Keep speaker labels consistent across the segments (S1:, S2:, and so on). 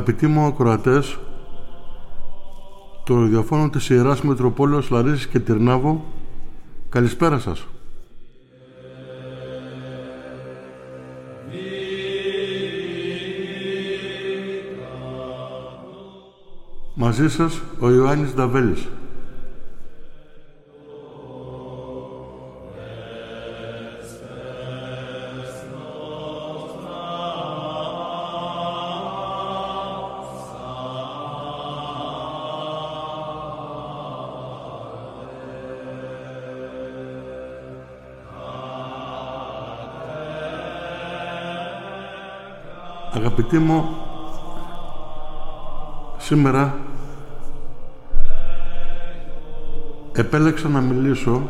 S1: Αγαπητοί μου ακροατές το ραδιοφώνο της Ιεράς Μητροπόλεως Λαρίσης και Τυρνάβο καλησπέρα σας. Μαζί σας ο Ιωάννης Νταβέλης σήμερα επέλεξα να μιλήσω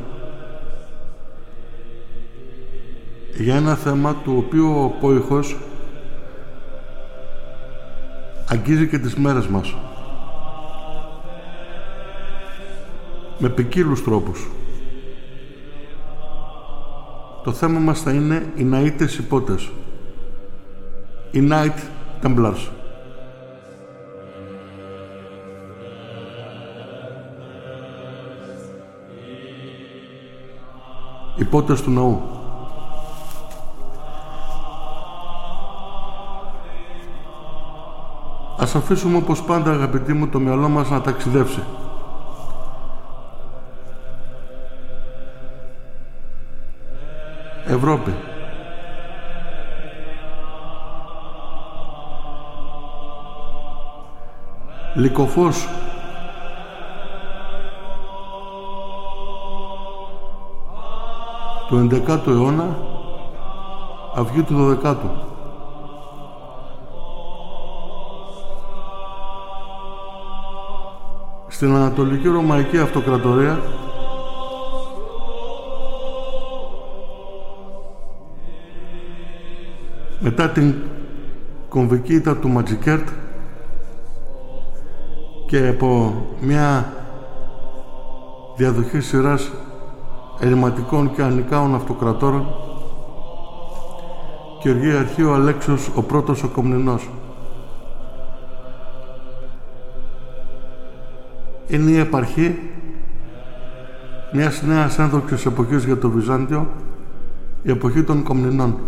S1: για ένα θέμα του οποίου ο πόηχος αγγίζει και τις μέρες μας. Με ποικίλους τρόπους. Το θέμα μας θα είναι οι ναΐτες υπότες. Οι Knight Templars. Οι πότες του ναού. Ας αφήσουμε όπως πάντα αγαπητοί μου το μυαλό μας να ταξιδεύσει. Ευρώπη. Λυκοφός του 11ου αιώνα αυγή του 12ου στην Ανατολική Ρωμαϊκή Αυτοκρατορία μετά την κομβική του Ματζικέρτ και από μια διαδοχή σειράς ελληματικών και ανικάων αυτοκρατόρων και οργή αρχείο Αλέξος ο πρώτος ο Κομνηνός. Είναι η επαρχή μιας νέας ένδοξης εποχής για το Βυζάντιο, η εποχή των Κομνηνών.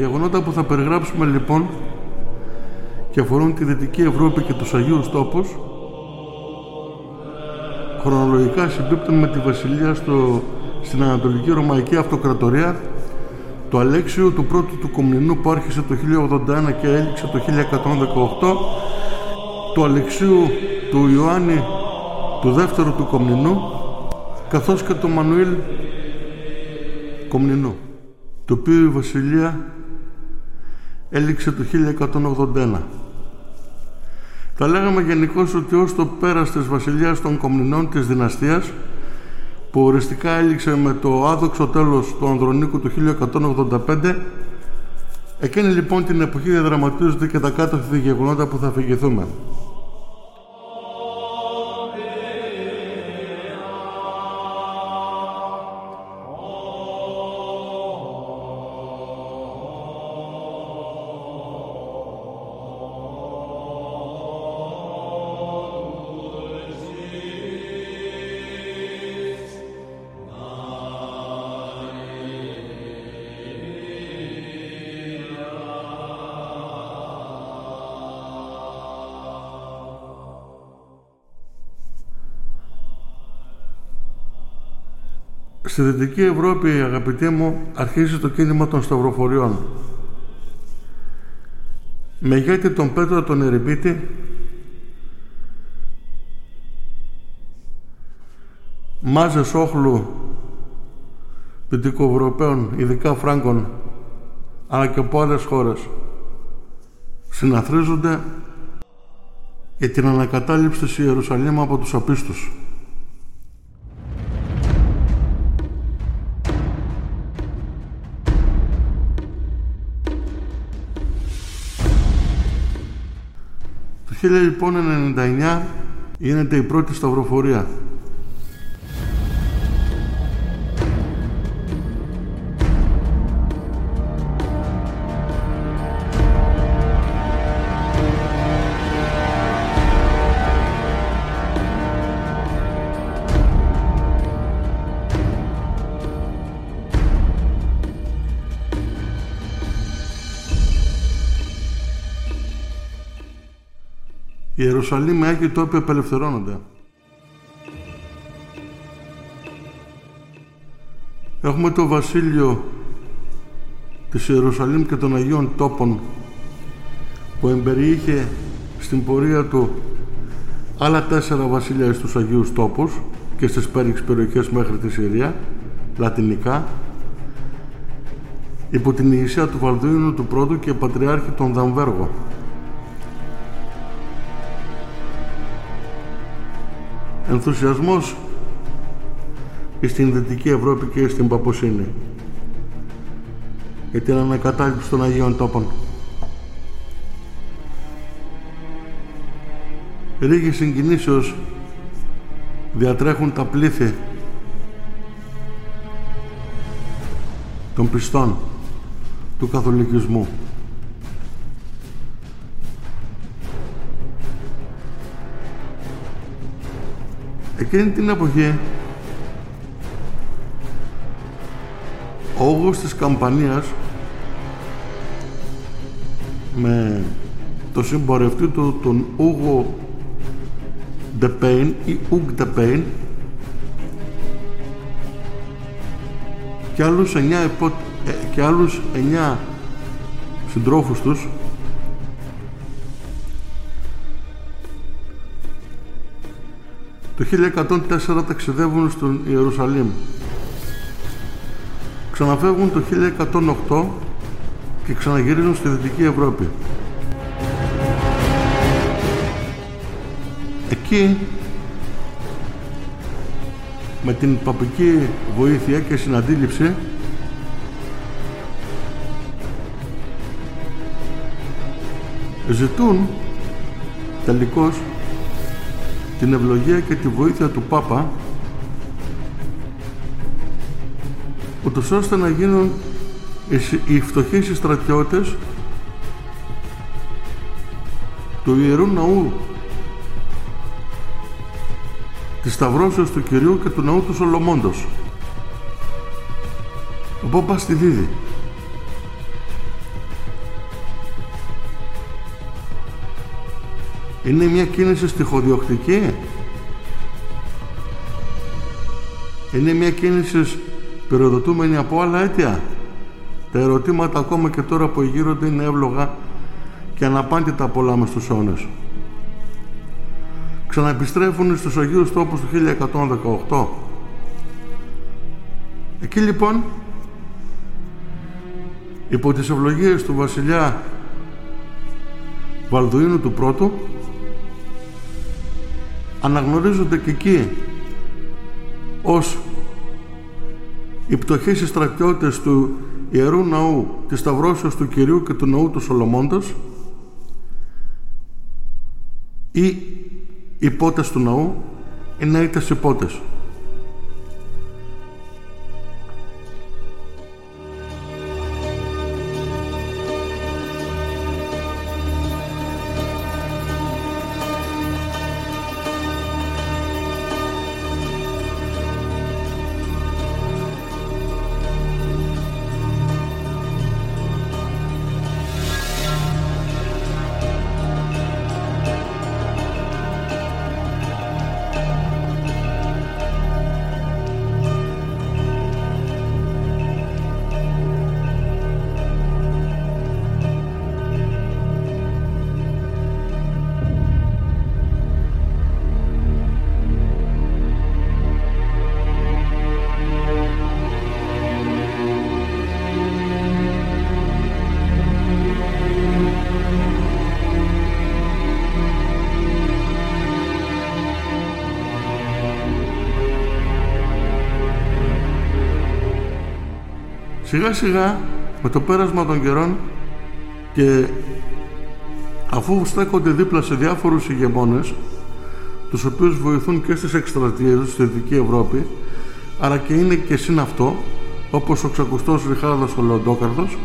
S1: Γεγονότα που θα περιγράψουμε λοιπόν και αφορούν τη Δυτική Ευρώπη και τους Αγίους Τόπους χρονολογικά συμπίπτουν με τη Βασιλεία στο, στην Ανατολική Ρωμαϊκή Αυτοκρατορία του Αλέξιου του πρώτου του Κομνηνού που άρχισε το 1081 και έληξε το 1118 του Αλεξίου του Ιωάννη του δεύτερου του Κομνηνού καθώς και του Μανουήλ Κομνηνού το οποίο η Βασιλεία έληξε το 1181. Θα λέγαμε γενικώς ότι ως το πέρας της βασιλείας των Κομνηνών της δυναστείας που οριστικά έληξε με το άδοξο τέλος του Ανδρονίκου του 1185 εκείνη λοιπόν την εποχή διαδραματίζονται και τα κάτω γεγονότα που θα αφηγηθούμε. Στη Δυτική Ευρώπη, αγαπητοί μου, αρχίζει το κίνημα των σταυροφοριών. Με ηγέτη τον Πέτρο τον Ερημίτη, μάζες όχλου Δυτικοευρωπαίων, ειδικά Φράγκων, αλλά και από άλλες χώρες, συναθρίζονται για την ανακατάληψη της Ιερουσαλήμ από τους απίστους. Το 1099 γίνεται η πρώτη σταυροφορία Ιερουσαλήμ με Άγιο Τόπιο απελευθερώνονται. Έχουμε το βασίλειο της Ιερουσαλήμ και των Αγίων Τόπων που εμπεριείχε στην πορεία του άλλα τέσσερα βασίλεια στους Αγίους Τόπους και στις πέριξ περιοχές μέχρι τη Συρία, λατινικά, υπό την ηγεσία του Βαλδουίνου του Πρώτου και Πατριάρχη των Δαμβέργο. Ενθουσιασμός στην Δυτική Ευρώπη και στην Παποσύνη για την ανακατάληψη των Αγίων Τόπων. Ρίγοι συγκινήσεως διατρέχουν τα πλήθη των πιστών του καθολικισμού. Εκείνη την εποχή ο όγος της Καμπανίας με το συμπορευτή του τον Ούγο Ντεπέιν ή Ουγ Ντεπέιν και άλλους εννιά, επο... ε, και άλλους εννιά συντρόφους τους Το 1104 ταξιδεύουν στον Ιερουσαλήμ. Ξαναφεύγουν το 1108 και ξαναγυρίζουν στη Δυτική Ευρώπη. Εκεί με την παπική βοήθεια και συναντήληψη ζητούν τελικώς την ευλογία και τη βοήθεια του Πάπα ούτως ώστε να γίνουν οι φτωχοί στρατιώτες του Ιερού Ναού της Σταυρώσεως του Κυρίου και του Ναού του Σολομόντος. Ο Πάπας τη δίδει. Είναι μια κίνηση στοιχοδιοκτική. Είναι μια κίνηση περιοδοτούμενη από άλλα αίτια. Τα ερωτήματα ακόμα και τώρα που γύρονται είναι εύλογα και αναπάντητα πολλά μες στους αιώνες. Ξαναεπιστρέφουν στους Αγίους Τόπους του 1118. Εκεί λοιπόν, υπό τις ευλογίες του βασιλιά Βαλδουίνου του Πρώτου, αναγνωρίζονται και εκεί ως οι πτωχοί στρατιώτες του Ιερού Ναού της Σταυρώσεως του Κυρίου και του Ναού του Σολομώντος ή οι πότες του ναού ή να είτε πότες. Σιγά σιγά με το πέρασμα των καιρών και αφού στέκονται δίπλα σε διάφορους ηγεμόνες τους οποίους βοηθούν και στις εκστρατείες τους στη Δυτική Ευρώπη αλλά και είναι και συν αυτό όπως ο ξακουστός Ριχάρδος ο Λεοντόκαρδος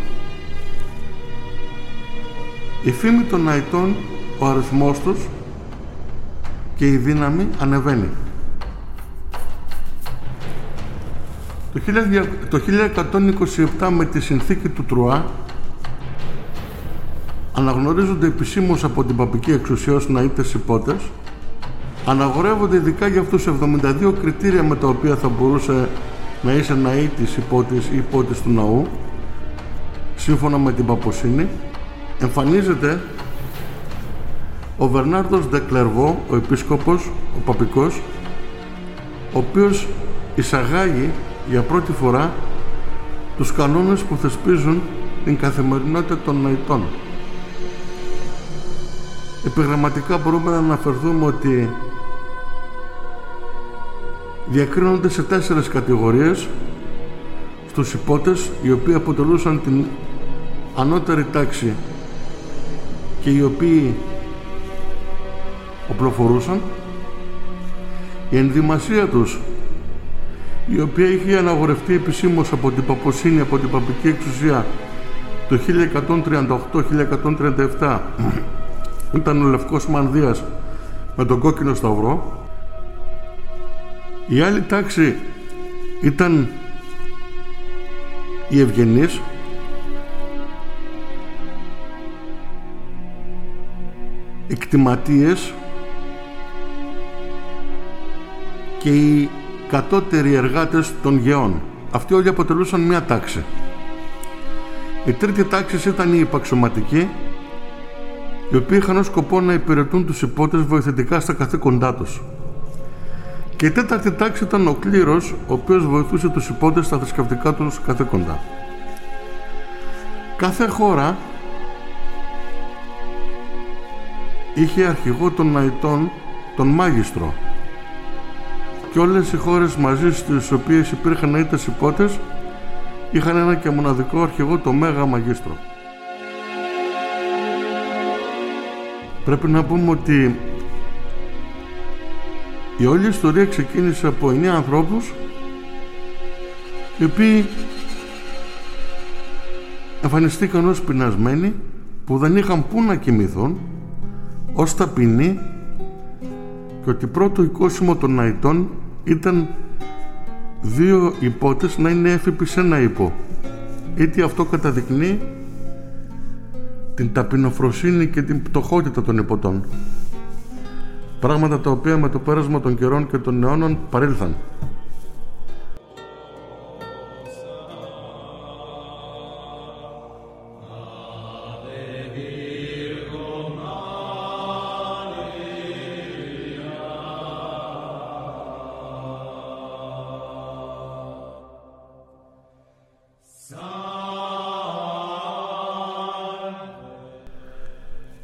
S1: η φήμη των αητών, ο αριθμός τους και η δύναμη ανεβαίνει. Το 1127 με τη συνθήκη του Τρουά αναγνωρίζονται επισήμως από την παπική εξουσία ως ναΐτες υπότες αναγορεύονται ειδικά για αυτούς 72 κριτήρια με τα οποία θα μπορούσε να είσαι ναΐτης υπότης ή υπότης του ναού. Σύμφωνα με την παποσύνη εμφανίζεται ο Βερνάρδος Δεκλερβό, ο επίσκοπος, ο παπικός ο οποίος εισαγάγει για πρώτη φορά τους κανόνες που θεσπίζουν την καθημερινότητα των ναητών. Επιγραμματικά μπορούμε να αναφερθούμε ότι διακρίνονται σε τέσσερες κατηγορίες στους υπότες οι οποίοι αποτελούσαν την ανώτερη τάξη και οι οποίοι οπλοφορούσαν η ενδυμασία τους η οποία είχε αναγορευτεί επισήμως από την Παποσύνη, από την Παπική Εξουσία το 1138-1137 ήταν ο Λευκός Μανδύας με τον κόκκινο σταυρό. Η άλλη τάξη ήταν οι ευγενείς εκτιματίες. Και οι κατώτεροι εργάτες των γεών. Αυτοί όλοι αποτελούσαν μια τάξη. Η τρίτη τάξη ήταν οι υπαξιωματικοί, οι οποίοι είχαν ως σκοπό να υπηρετούν τους υπότες βοηθητικά στα καθήκοντά τους. Και η τέταρτη τάξη ήταν ο κλήρος, ο οποίος βοηθούσε τους υπότες στα θρησκευτικά τους καθήκοντα. Κάθε χώρα είχε αρχηγό των ναητών τον μάγιστρο και όλες οι χώρες μαζί στις οποίες υπήρχαν ναΐτες υπότες είχαν ένα και μοναδικό αρχηγό το Μέγα Μαγίστρο. Πρέπει να πούμε ότι η όλη ιστορία ξεκίνησε από εννέα ανθρώπους οι οποίοι εμφανιστήκαν ως πεινασμένοι που δεν είχαν πού να κοιμηθούν ως ταπεινοί και ότι πρώτο οικόσιμο των ναητών ήταν δύο υπότες να είναι έφυποι σε ένα ύπο. Είτε αυτό καταδεικνύει την ταπεινοφροσύνη και την πτωχότητα των υποτών. Πράγματα τα οποία με το πέρασμα των καιρών και των αιώνων παρήλθαν.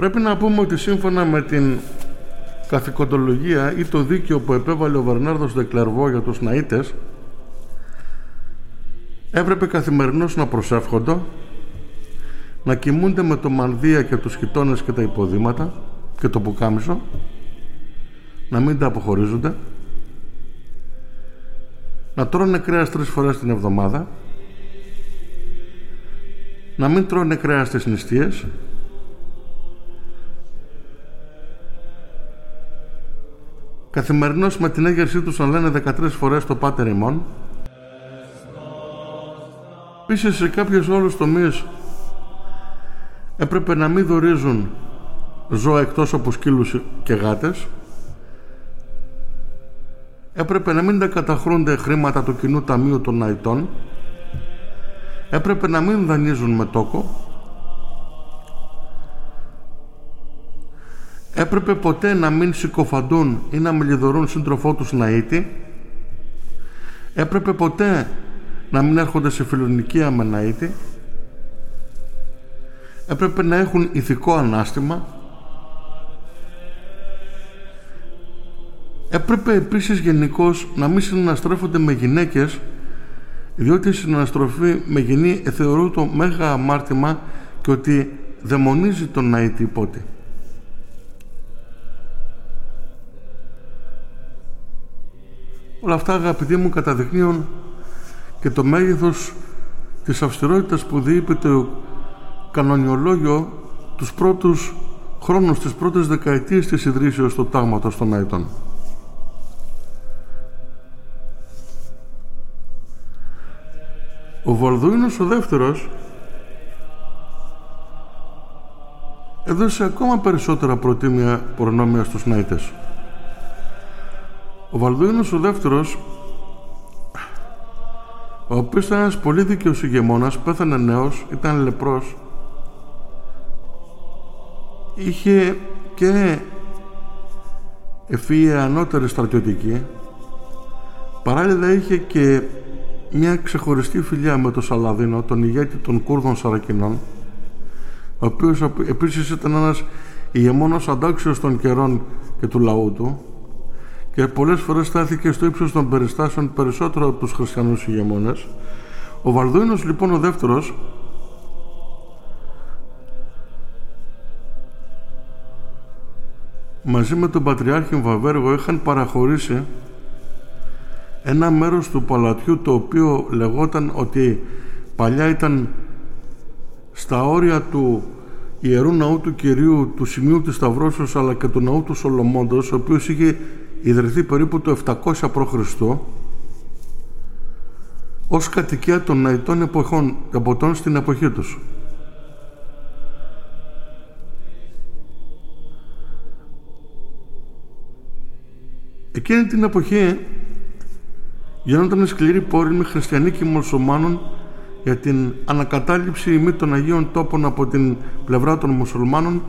S1: Πρέπει να πούμε ότι σύμφωνα με την καθηκοντολογία ή το δίκαιο που επέβαλε ο Βερνάρδος Δεκλερβό για τους ναΐτες έπρεπε καθημερινώς να προσεύχονται να κοιμούνται με το μανδύα και τους χιτώνες και τα υποδήματα και το πουκάμισο να μην τα αποχωρίζονται να τρώνε κρέας τρεις φορές την εβδομάδα να μην τρώνε κρέας στις νηστείες καθημερινώς με την έγερσή τους να λένε 13 φορές το Πάτερ ημών. Επίσης σε κάποιους όλους τομείς έπρεπε να μην δορίζουν ζώα εκτός από σκύλους και γάτες. Έπρεπε να μην τα καταχρούνται χρήματα του κοινού ταμείου των ναητών. Έπρεπε να μην δανείζουν με τόκο έπρεπε ποτέ να μην συκοφαντούν ή να μελιδωρούν σύντροφό τους Ναΐτη έπρεπε ποτέ να μην έρχονται σε φιλονικία με Ναΐτη έπρεπε να έχουν ηθικό ανάστημα. Έπρεπε επίσης γενικώς να μην συναστρέφονται με γυναίκες διότι η συναστροφή με γεννή θεωρώ το μέγα αμάρτημα και ότι δαιμονίζει τον ναήτη υπότι. Όλα αυτά αγαπητοί μου καταδεικνύουν και το μέγεθος της αυστηρότητας που διείπε το κανονιολόγιο τους πρώτους χρόνους, τις πρώτες δεκαετίες της ιδρύσεως του τάγματος των Αιτών. Ο Βαλδουίνος ο δεύτερος έδωσε ακόμα περισσότερα προτίμια προνόμια στους Ναΐτες. Ο Βαλδουίνος ο δεύτερος ο οποίος ήταν ένας πολύ δίκαιος ηγεμόνας, πέθανε νέος, ήταν λεπρός. Είχε και ευφύεια ανώτερη στρατιωτική. Παράλληλα είχε και μια ξεχωριστή φιλιά με τον Σαλαδίνο, τον ηγέτη των Κούρδων Σαρακινών ο οποίος επίσης ήταν ένας ηγεμόνος αντάξιος των καιρών και του λαού του και πολλές φορές στάθηκε στο ύψος των περιστάσεων περισσότερο από τους χριστιανούς ηγεμόνες. Ο Βαλδούινος λοιπόν ο δεύτερος μαζί με τον Πατριάρχη Βαβέργο είχαν παραχωρήσει ένα μέρος του παλατιού το οποίο λεγόταν ότι παλιά ήταν στα όρια του Ιερού Ναού του Κυρίου του Σημείου της Σταυρώσεως αλλά και του Ναού του Σολομόντος ο οποίος είχε ιδρυθεί περίπου το 700 π.Χ. ως κατοικία των ναητών εποχών, εποτών στην εποχή τους. Εκείνη την εποχή γίνονταν σκληρή πόρη με χριστιανοί και μουσουλμάνων για την ανακατάληψη ημί των Αγίων Τόπων από την πλευρά των μουσουλμάνων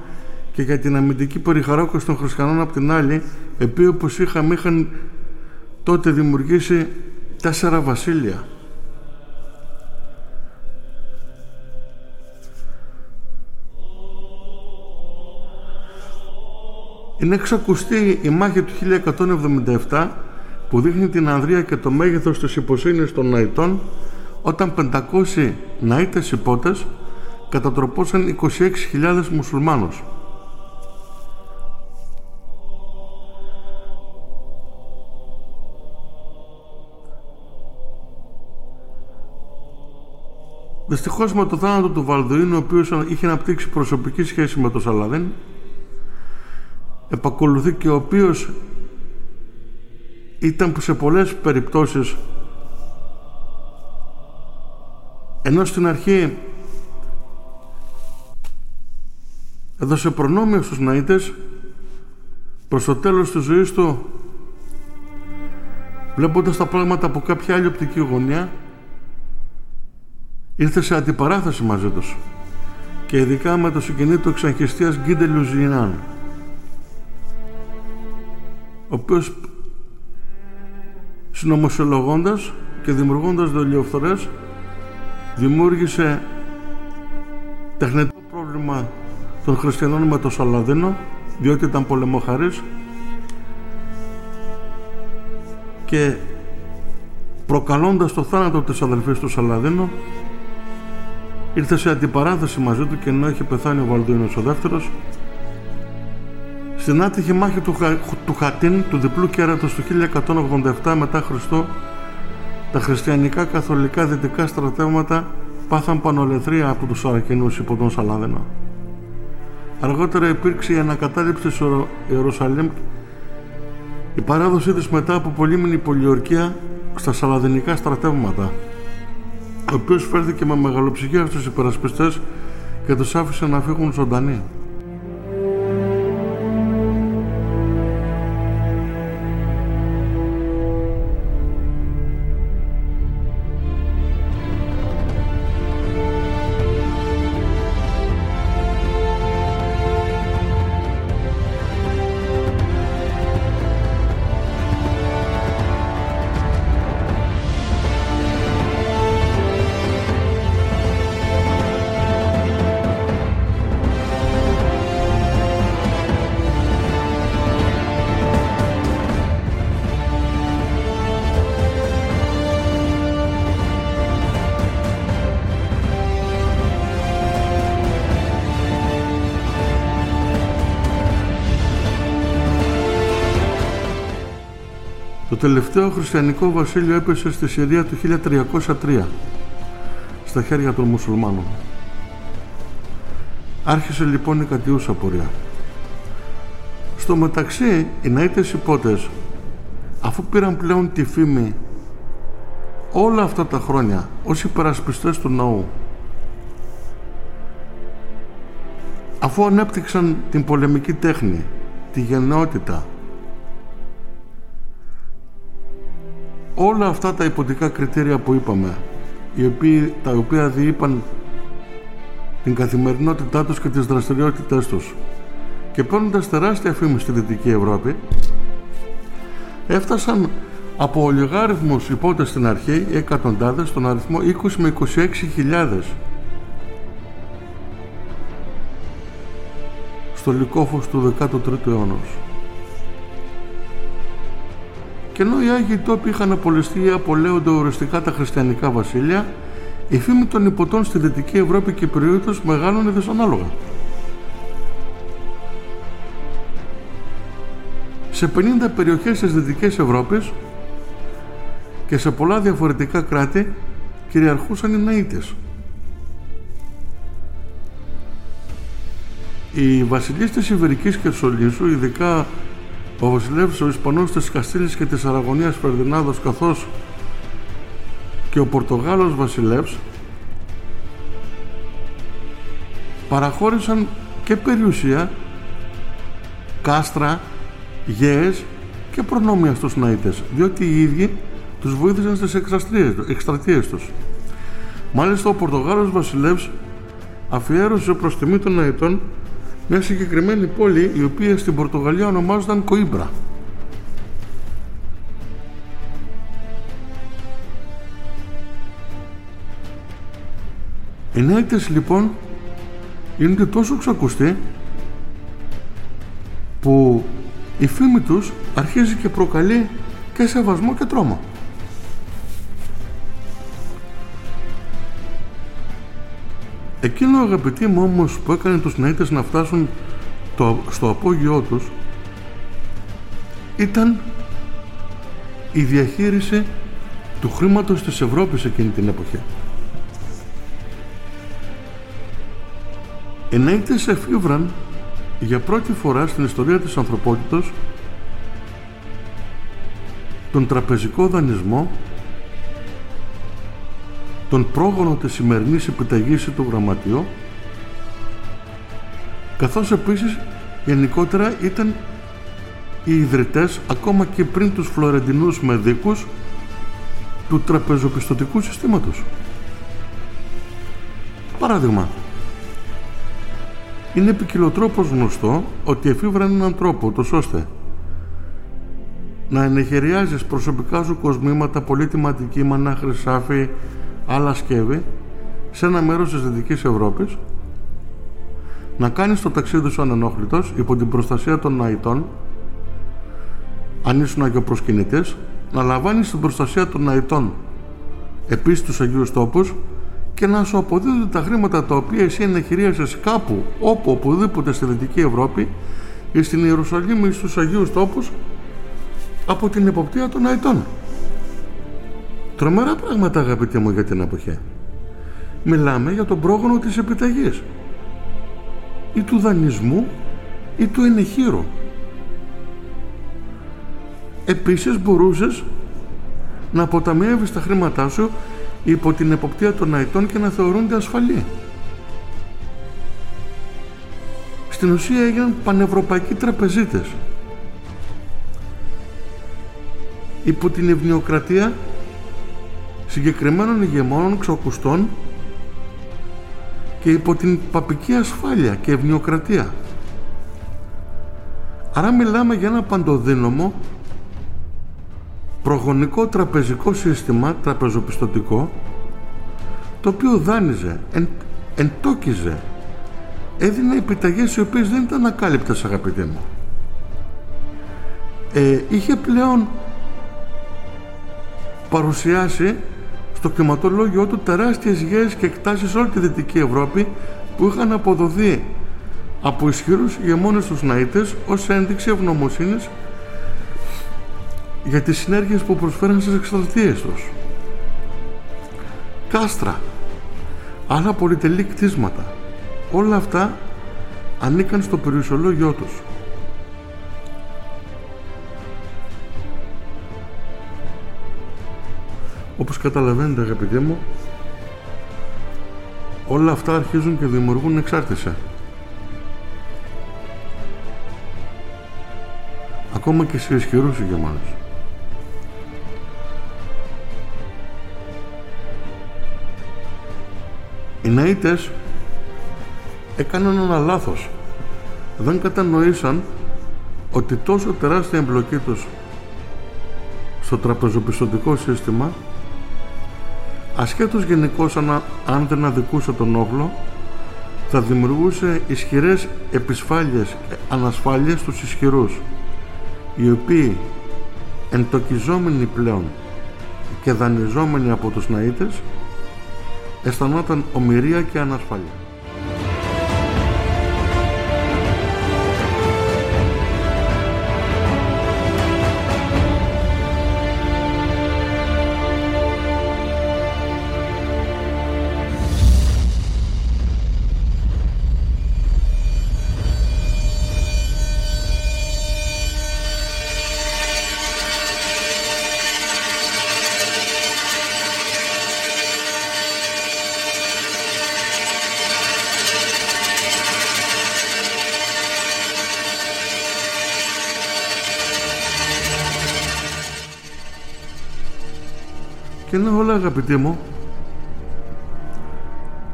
S1: και για την αμυντική περιχαράκωση των χριστιανών από την άλλη, επί όπως είχαμε είχαν τότε δημιουργήσει τέσσερα βασίλεια. Είναι εξακουστή η μάχη του 1177 που δείχνει την ανδρεία και το μέγεθος της υποσύνης των Ναϊτών όταν 500 Ναΐτες υπότες κατατροπώσαν 26.000 μουσουλμάνους. Δυστυχώς με το θάνατο του Βαλδουίνου, ο οποίος είχε αναπτύξει προσωπική σχέση με τον Σαλαδίν, επακολουθεί και ο οποίος ήταν σε πολλές περιπτώσεις ενώ στην αρχή έδωσε προνόμιο στους ναΐτες προς το τέλος της ζωής του βλέποντας τα πράγματα από κάποια άλλη οπτική γωνία ήρθε σε αντιπαράθεση μαζί τους και ειδικά με το συγκινή του εξαγχιστίας Γκίντε Λουζινάν ο οποίος συνωμοσιολογώντας και δημιουργώντας δολιοφθορές δημιούργησε τεχνητό πρόβλημα των χριστιανών με το Σαλαδίνο διότι ήταν πολεμοχαρής και προκαλώντας το θάνατο της αδελφής του Σαλαδίνου ήρθε σε αντιπαράθεση μαζί του και ενώ είχε πεθάνει ο Βαλδίνος ο δεύτερος στην άτυχη μάχη του, του Χατίν του διπλού κέρατος του 1187 μετά Χριστό τα χριστιανικά καθολικά δυτικά στρατεύματα πάθαν πανολεθρία από τους Σαρακινούς υπό τον Σαλάδενο. Αργότερα υπήρξε η ανακατάληψη της Ιερουσαλήμ η παράδοσή της μετά από πολύμηνη πολιορκία στα σαλαδινικά στρατεύματα ο οποίος φέρθηκε με μεγαλοψυχία στους υπερασπιστές και τους άφησε να φύγουν ζωντανοί. Τελευταίο χριστιανικό βασίλειο έπεσε στη Συρία το 1303 στα χέρια των μουσουλμάνων. Άρχισε λοιπόν η κατιούσα πορεία. Στο μεταξύ, οι ναΐτες υπότες, αφού πήραν πλέον τη φήμη όλα αυτά τα χρόνια ως υπερασπιστές του ναού, αφού ανέπτυξαν την πολεμική τέχνη, τη γενναιότητα, όλα αυτά τα υποτικά κριτήρια που είπαμε, οι οποίοι, τα οποία διείπαν την καθημερινότητά τους και τις δραστηριότητές τους και παίρνοντας τεράστια φήμη στη Δυτική Ευρώπη έφτασαν από ολιγάριθμους υπότες στην αρχή ή εκατοντάδες στον αριθμό 20 με 26 χιλιάδες στο λικόφος του 13ου αιώνα. Και ενώ οι Άγιοι τόποι είχαν απολυστεί ή απολέονται οριστικά τα χριστιανικά βασίλεια, η φήμη των υποτών στη Δυτική Ευρώπη και περιοχή τους μεγάλωνε δυσανάλογα. Σε 50 περιοχές της Δυτικής Ευρώπης και σε πολλά διαφορετικά κράτη κυριαρχούσαν οι Ναΐτες. Οι βασιλείς της Ιβερικής και Σολύσου, ειδικά ο βασιλεύς ο Ισπανός της Καστήλης και της Αραγωνίας Φερδινάδος καθώς και ο Πορτογάλος βασιλεύς παραχώρησαν και περιουσία, κάστρα, γέες και προνόμια στους Ναΐτες διότι οι ίδιοι τους βοήθησαν στις εκστρατείες τους. Μάλιστα ο Πορτογάλος βασιλεύς αφιέρωσε προς τιμή των Ναΐτων μια συγκεκριμένη πόλη η οποία στην Πορτογαλία ονομάζονταν Κοίμπρα. Οι Ναΐτες λοιπόν είναι τόσο ξακουστοί που η φήμη τους αρχίζει και προκαλεί και σεβασμό και τρόμο. Εκείνο αγαπητοί μου όμως που έκανε τους Ναΐτες να φτάσουν το, στο απόγειό τους ήταν η διαχείριση του χρήματος της Ευρώπης εκείνη την εποχή. Οι Ναΐτες εφήβραν για πρώτη φορά στην ιστορία της ανθρωπότητας τον τραπεζικό δανεισμό τον πρόγονο της σημερινής επιταγής του γραμματιού καθώς επίσης γενικότερα ήταν οι ιδρυτές ακόμα και πριν τους φλωρεντινούς μεδίκους του τραπεζοπιστωτικού συστήματος. Παράδειγμα, είναι επικοινωτρόπως γνωστό ότι εφήβραν έναν τρόπο τόσο ώστε να ενεχειριάζεις προσωπικά σου κοσμήματα, πολύτιμα αντικείμενα, χρυσάφι, άλλα σκεύη σε ένα μέρος της Δυτικής Ευρώπης να κάνεις το ταξίδι σου ανενόχλητος υπό την προστασία των ναητών αν ήσουν αγιοπροσκυνητής να λαμβάνεις την προστασία των ναητών επίσης στους Αγίους Τόπους και να σου αποδίδουν τα χρήματα τα οποία εσύ ενεχειρίασες κάπου όπου οπουδήποτε στη Δυτική Ευρώπη ή στην Ιερουσαλήμ ή στους Αγίους Τόπους από την εποπτεία των αετών. Τρομερά πράγματα αγαπητοί μου για την εποχή. Μιλάμε για τον πρόγονο της επιταγής ή του δανεισμού ή του ενεχείρου. Επίσης μπορούσες να αποταμιεύεις τα χρήματά σου υπό την εποπτεία των αετών και να θεωρούνται ασφαλή. Στην ουσία έγιναν πανευρωπαϊκοί τραπεζίτες. Υπό την ευνοιοκρατία συγκεκριμένων ηγεμόνων ξοκουστών και υπό την παπική ασφάλεια και ευνοιοκρατία. Άρα μιλάμε για ένα παντοδύναμο προγονικό τραπεζικό σύστημα, τραπεζοπιστωτικό, το οποίο δάνειζε, εν, εντόκιζε, έδινε επιταγές οι οποίες δεν ήταν ακάλυπτες αγαπητοί μου. Ε, είχε πλέον παρουσιάσει στο κτηματολόγιο του τεράστιες γέες και εκτάσεις σε όλη τη Δυτική Ευρώπη που είχαν αποδοθεί από ισχυρούς ηγεμόνες τους Ναΐτες ως ένδειξη ευγνωμοσύνης για τις συνέργειες που προσφέραν στις εξτρατείες τους. Κάστρα, άλλα πολυτελή κτίσματα, όλα αυτά ανήκαν στο περιουσιολόγιο τους. Όπως καταλαβαίνετε αγαπητοί μου, όλα αυτά αρχίζουν και δημιουργούν εξάρτηση. Ακόμα και σε ισχυρούς ηγεμόνες. Οι Ναΐτες έκαναν ένα λάθος. Δεν κατανοήσαν ότι τόσο τεράστια εμπλοκή τους στο τραπεζοπιστωτικό σύστημα ασχέτως γενικώς αν, αν δεν αδικούσε τον όχλο θα δημιουργούσε ισχυρές επισφάλειες, ανασφάλειες στους ισχυρούς οι οποίοι εντοκιζόμενοι πλέον και δανειζόμενοι από τους ναΐτες αισθανόταν ομοιρία και ανασφάλεια. Όλα αγαπητοί μου.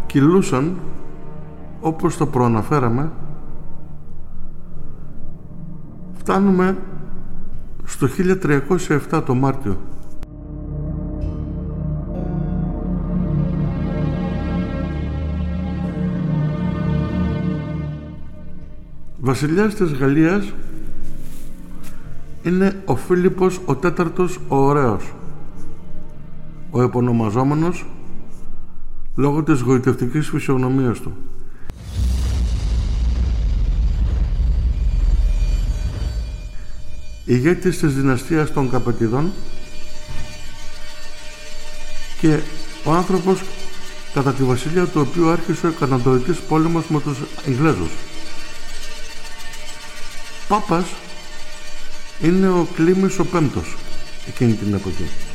S1: Κυλούσαν όπως το προαναφέραμε φτάνουμε στο 1307 το Μάρτιο. Βασιλιάς της Γαλλίας είναι ο Φίλιππος ο τέταρτος ο ωραίος ο επωνομαζόμενος λόγω της γοητευτικής φυσιογνωμίας του. Ηγέτης της δυναστείας των Καπετιδών και ο άνθρωπος κατά τη βασιλεία του οποίου άρχισε ο καναντοητής πόλεμος με τους Ιγλέζους. Πάπας είναι ο Κλήμης ο Πέμπτος εκείνη την εποχή.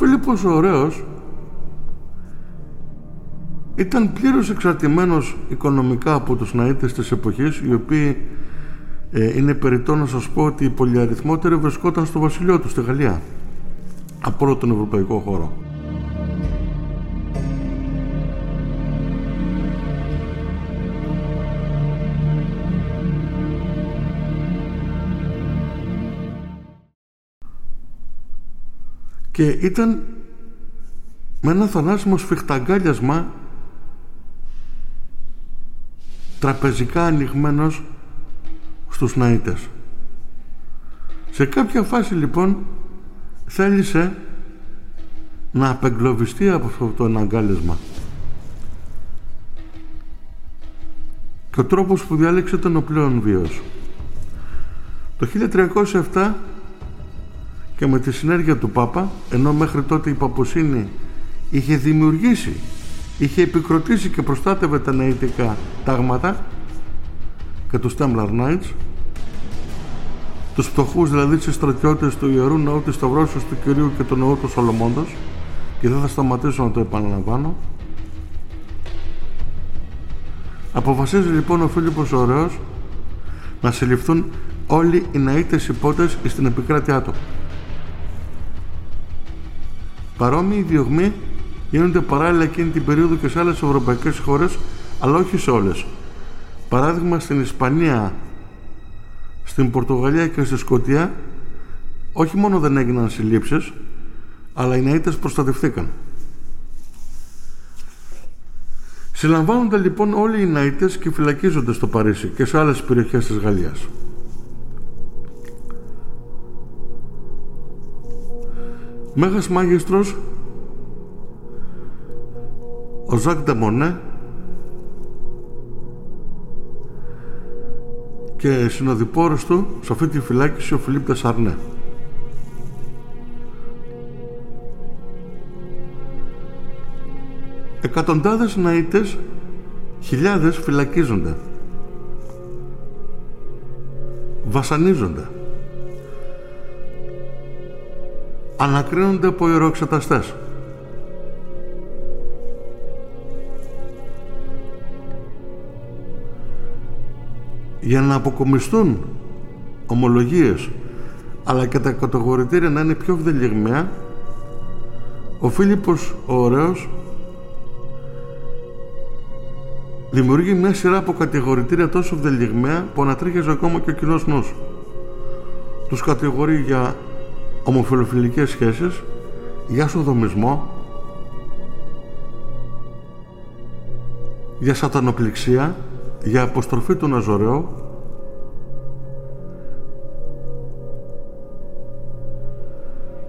S1: Φίλιππος ο Ωραίος ήταν πλήρως εξαρτημένος οικονομικά από τους ναΐτες της εποχής οι οποίοι ε, είναι περιττό να σας πω ότι οι πολυαριθμότεροι βρισκόταν στο βασιλείο του στη Γαλλία από όλο τον ευρωπαϊκό χώρο. Και ήταν με ένα θανάσιμο σφιχταγκάλιασμα τραπεζικά ανοιγμένος στους ναΐτες. Σε κάποια φάση λοιπόν θέλησε να απεγκλωβιστεί από αυτό το αναγκάλεσμα. Και ο τρόπος που διάλεξε ήταν ο πλέον βίος. Το 1307 και με τη συνέργεια του Πάπα, ενώ μέχρι τότε η Παποσύνη είχε δημιουργήσει, είχε επικροτήσει και προστάτευε τα νεητικά τάγματα και τους Templar Knights, τους φτωχούς δηλαδή τις στρατιώτες του Ιερού Ναού της Σταυρώσεως του Κυρίου και του Ναού του Σολομώντος. Και δεν θα σταματήσω να το επαναλαμβάνω. Αποφασίζει λοιπόν ο Φίλιππος Ωραίος να συλληφθούν όλοι οι ναΐτες υπότες στην επικράτειά του Παρόμοιοι διωγμοί γίνονται παράλληλα εκείνη την περίοδο και σε άλλες ευρωπαϊκές χώρες, αλλά όχι σε όλες. Παράδειγμα στην Ισπανία, στην Πορτογαλία και στη Σκωτία, όχι μόνο δεν έγιναν συλλήψεις, αλλά οι ναΐτες προστατευθήκαν. Συλλαμβάνονται λοιπόν όλοι οι ναΐτες και φυλακίζονται στο Παρίσι και σε άλλες περιοχές της Γαλλίας. Μέγας Μάγιστρος ο Ζακ Ντεμονέ και συνοδοιπόρος του σε αυτή τη φυλάκιση ο Φιλίπ Τεσσαρνέ. Εκατοντάδες ναΐτες, χιλιάδες φυλακίζονται. Βασανίζονται. Ανακρίνονται από ιεροξεταστές. για να αποκομιστούν ομολογίες αλλά και τα κατηγορητήρια να είναι πιο βδελιγμαία ο Φίλιππος ο Ωραίος δημιουργεί μια σειρά από κατηγορητήρια τόσο βδελιγμαία που ανατρίχιαζε ακόμα και ο κοινός νους. Τους κατηγορεί για ομοφιλοφιλικές σχέσεις, για σοδομισμό, για σατανοπληξία, για αποστροφή του Ναζωρέου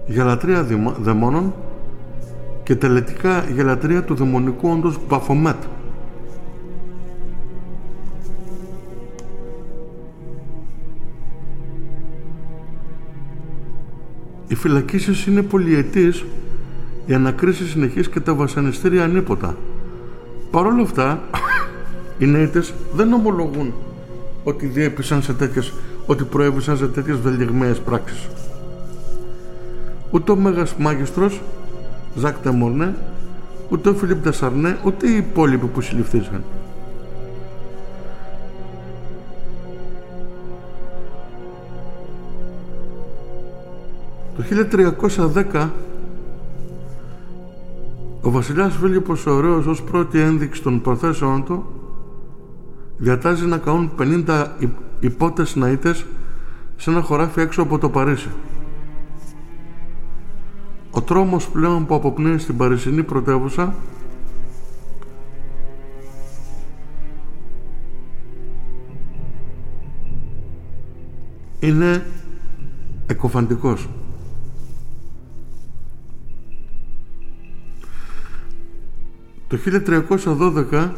S1: για λατρεία δαιμόνων και τελετικά για λατρεία του δαιμονικού όντως Μπαφομέτ. Οι φυλακίσεις είναι πολυετής, η ανακρίση συνεχής και τα βασανιστήρια ανίποτα. Παρ' όλα αυτά, οι νέητες δεν ομολογούν ότι διέπησαν σε τέτοιες, ότι προέβησαν σε τέτοιες βελιγμένες πράξεις. Ούτε ο Μέγας Μάγιστρος, Ζακ Τεμορνέ, ούτε ο Φιλίπ Τεσσαρνέ, ούτε οι υπόλοιποι που συλληφθήσαν. 1310 ο βασιλιάς Φίλιππος ο Ωραίος ως πρώτη ένδειξη των προθέσεων του διατάζει να καούν 50 υπότες ναΐτες σε ένα χωράφι έξω από το Παρίσι. Ο τρόμος πλέον που αποπνέει στην Παρισινή πρωτεύουσα είναι εκοφαντικός. Το 1312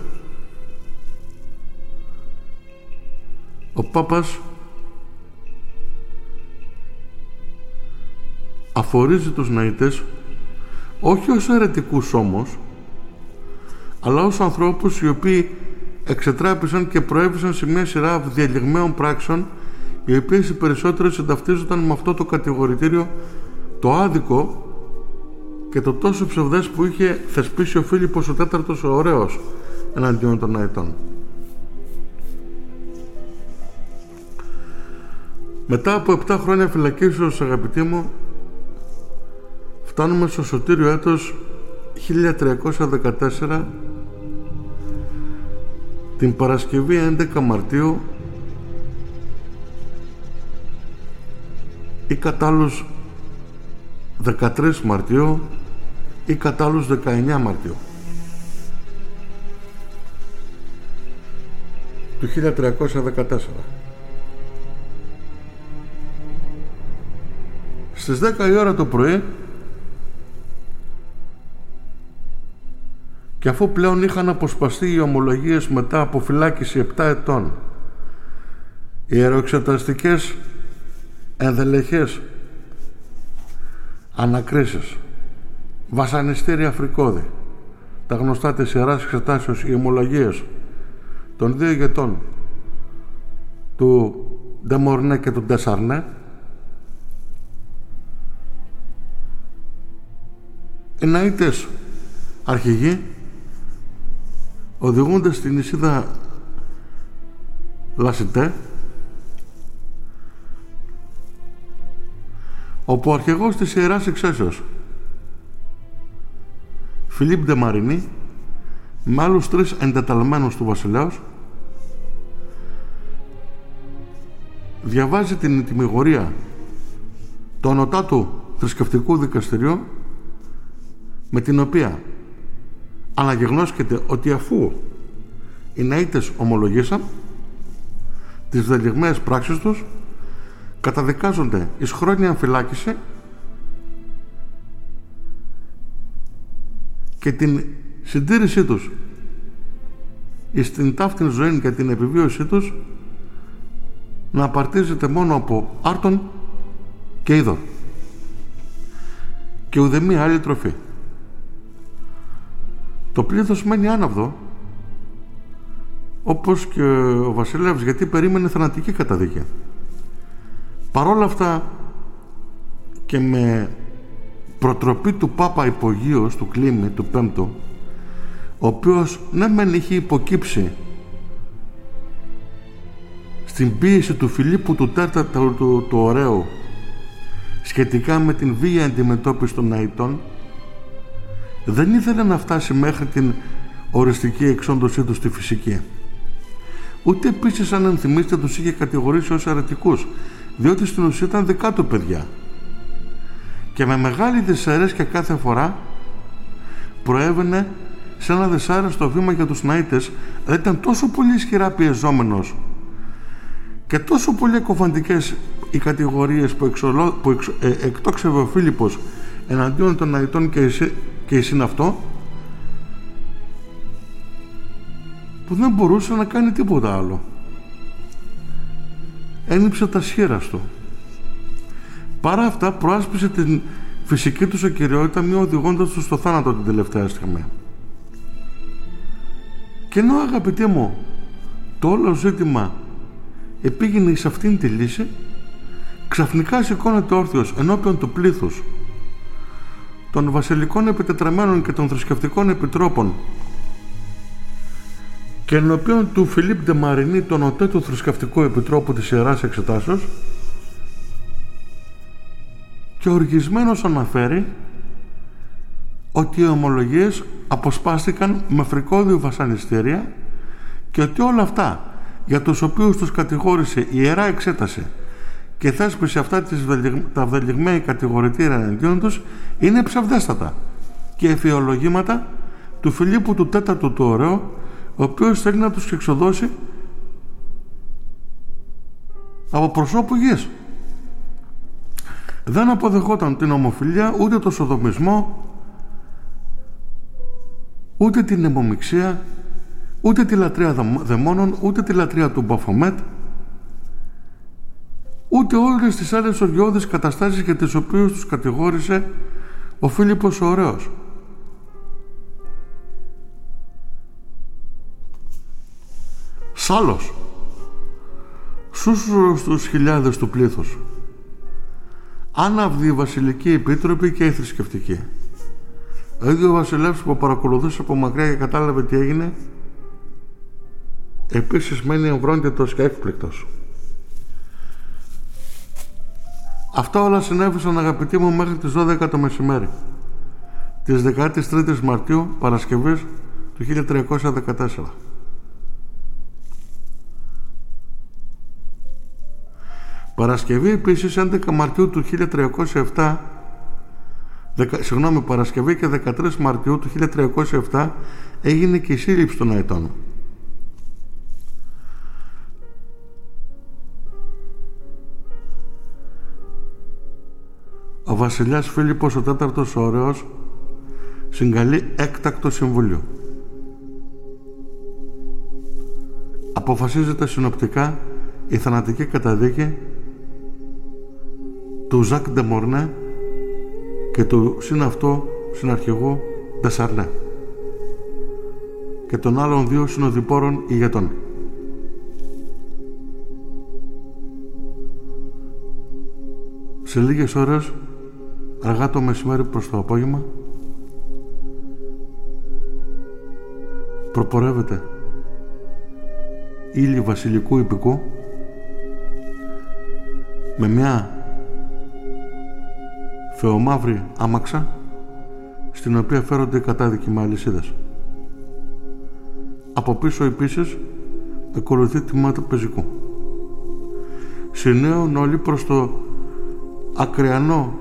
S1: ο Πάπας αφορίζει τους ναΐτες όχι ως αιρετικούς όμως αλλά ως ανθρώπους οι οποίοι εξετράπησαν και προέβησαν σε μια σειρά διαλεγμένων πράξεων οι οποίες οι περισσότερες συνταυτίζονταν με αυτό το κατηγορητήριο το άδικο και το τόσο ψευδές που είχε θεσπίσει ο Φίλιππος ο τέταρτος ο ωραίος εναντίον των αετών. Μετά από 7 χρόνια φυλακίσεως αγαπητοί μου φτάνουμε στο σωτήριο έτος 1314 την Παρασκευή 11 Μαρτίου ή κατάλληλος 13 Μαρτίου ή κατάλληλος 19 Μαρτίου. Του 1314 Στις 10 η ώρα το πρωί και αφού πλέον είχαν αποσπαστεί οι ομολογίες μετά από φυλάκιση 7 ετών οι αεροεξεταστικές ενδελεχές ανακρίσεις βασανιστήρια φρικόδη τα γνωστά της Ιεράς Εξετάσεως οι ομολογίες των δύο ηγετών του Ντεμορνέ και του Ντεσαρνέ οι ναΐτες αρχηγοί οδηγούνται στην νησίδα Λασιτέ όπου ο αρχηγός της Ιεράς Εξέσεως Φιλίπ Ντεμαρινή με άλλους τρεις εντεταλμένους του βασιλέως διαβάζει την τιμιγορία του ανωτάτου θρησκευτικού δικαστηριού με την οποία αναγεγνώσκεται ότι αφού οι ναΐτες ομολογήσαν τις δελεγμένες πράξεις τους καταδικάζονται εις χρόνια αμφυλάκηση και την συντήρησή τους εις την ταύτην ζωή και την επιβίωσή τους να απαρτίζεται μόνο από άρτον και είδωρ και ουδέμια άλλη τροφή. Το πλήθος μένει άναυδο όπως και ο βασιλεύς γιατί περίμενε θανατική καταδίκη. Παρόλα αυτά και με προτροπή του Πάπα Υπογείος του Κλίμη του Πέμπτου ο οποίος ναι μεν είχε υποκύψει στην πίεση του Φιλίππου του Τέταρτου του, του Ωραίου σχετικά με την βία αντιμετώπιση των Ναϊτών δεν ήθελε να φτάσει μέχρι την οριστική εξόντωσή του στη φυσική. Ούτε επίσης αν ενθυμίστε τους είχε κατηγορήσει ως αρετικούς διότι στην ουσία ήταν δικά του παιδιά και με μεγάλη δυσαρέσκεια κάθε φορά προέβαινε σε ένα δυσάρεστο βήμα για τους Ναΐτες αλλά ήταν τόσο πολύ ισχυρά πιεζόμενος και τόσο πολύ εκοφαντικές οι κατηγορίες που, εξολο, που εξ, ε, εκτόξευε ο Φίλιππος εναντίον των Ναΐτων και, και η αυτό που δεν μπορούσε να κάνει τίποτα άλλο. Ένυψε τα σχέρα του παρά αυτά προάσπισε την φυσική του ακυριότητα μη οδηγώντας τους στο θάνατο την τελευταία στιγμή. Και ενώ αγαπητέ μου το όλο ζήτημα επήγαινε σε αυτήν τη λύση ξαφνικά σηκώνεται όρθιος ενώπιον του πλήθους των βασιλικών επιτετραμένων και των θρησκευτικών επιτρόπων και ενώπιον του Φιλίπ Ντεμαρινή, τον οτέ του θρησκευτικού επιτρόπου της Ιεράς Εξετάσεως και οργισμένος αναφέρει ότι οι ομολογίες αποσπάστηκαν με φρικόδιο βασανιστήρια και ότι όλα αυτά για τους οποίους τους κατηγόρησε η Ιερά Εξέταση και θέσπισε αυτά τις τα βδελιγμένη κατηγορητήρια εναντίον τους είναι ψευδέστατα και εφιολογήματα του Φιλίππου του Τέταρτου του Ωραίου ο οποίος θέλει να τους εξοδώσει από προσώπου γης. Δεν αποδεχόταν την ομοφιλία ούτε το σοδομισμό ούτε την αιμομιξία ούτε τη λατρεία δαιμόνων ούτε τη λατρεία του Μπαφομέτ ούτε όλες τις άλλες οργιώδεις καταστάσεις για τις οποίες τους κατηγόρησε ο Φίλιππος ο Ωραίος. Σάλος σούσουρο στους χιλιάδες του πλήθους άναυδη βασιλική επίτροπη και η θρησκευτική ο ίδιος ο βασιλεύς που παρακολουθούσε από μακριά και κατάλαβε τι έγινε επίσης μένει ομβρόντιτος και έκπληκτος Αυτά όλα συνέβησαν αγαπητοί μου μέχρι τις 12 το μεσημέρι της 13ης Μαρτίου Παρασκευής του 1314. Παρασκευή επίσης 11 Μαρτίου του 1307 συγγνώμη, Παρασκευή και 13 Μαρτίου του 1307 έγινε και η σύλληψη των αετών. ο βασιλιάς Φίλιππος ο τέταρτος ωραίος συγκαλεί έκτακτο συμβούλιο. Αποφασίζεται συνοπτικά η θανατική καταδίκη του Ζακ Ντεμορνέ και του συναυτό συναρχηγού Ντεσαρνέ και των άλλων δύο συνοδοιπόρων ηγετών. Σε λίγες ώρες αργά το μεσημέρι προς το απόγευμα προπορεύεται ύλη βασιλικού υπηκού με μια φεομαύρη άμαξα στην οποία φέρονται οι κατάδικοι με αλυσίδες. Από πίσω επίσης ακολουθεί τμήματα πεζικού. Συνέων όλοι προς το ακριανό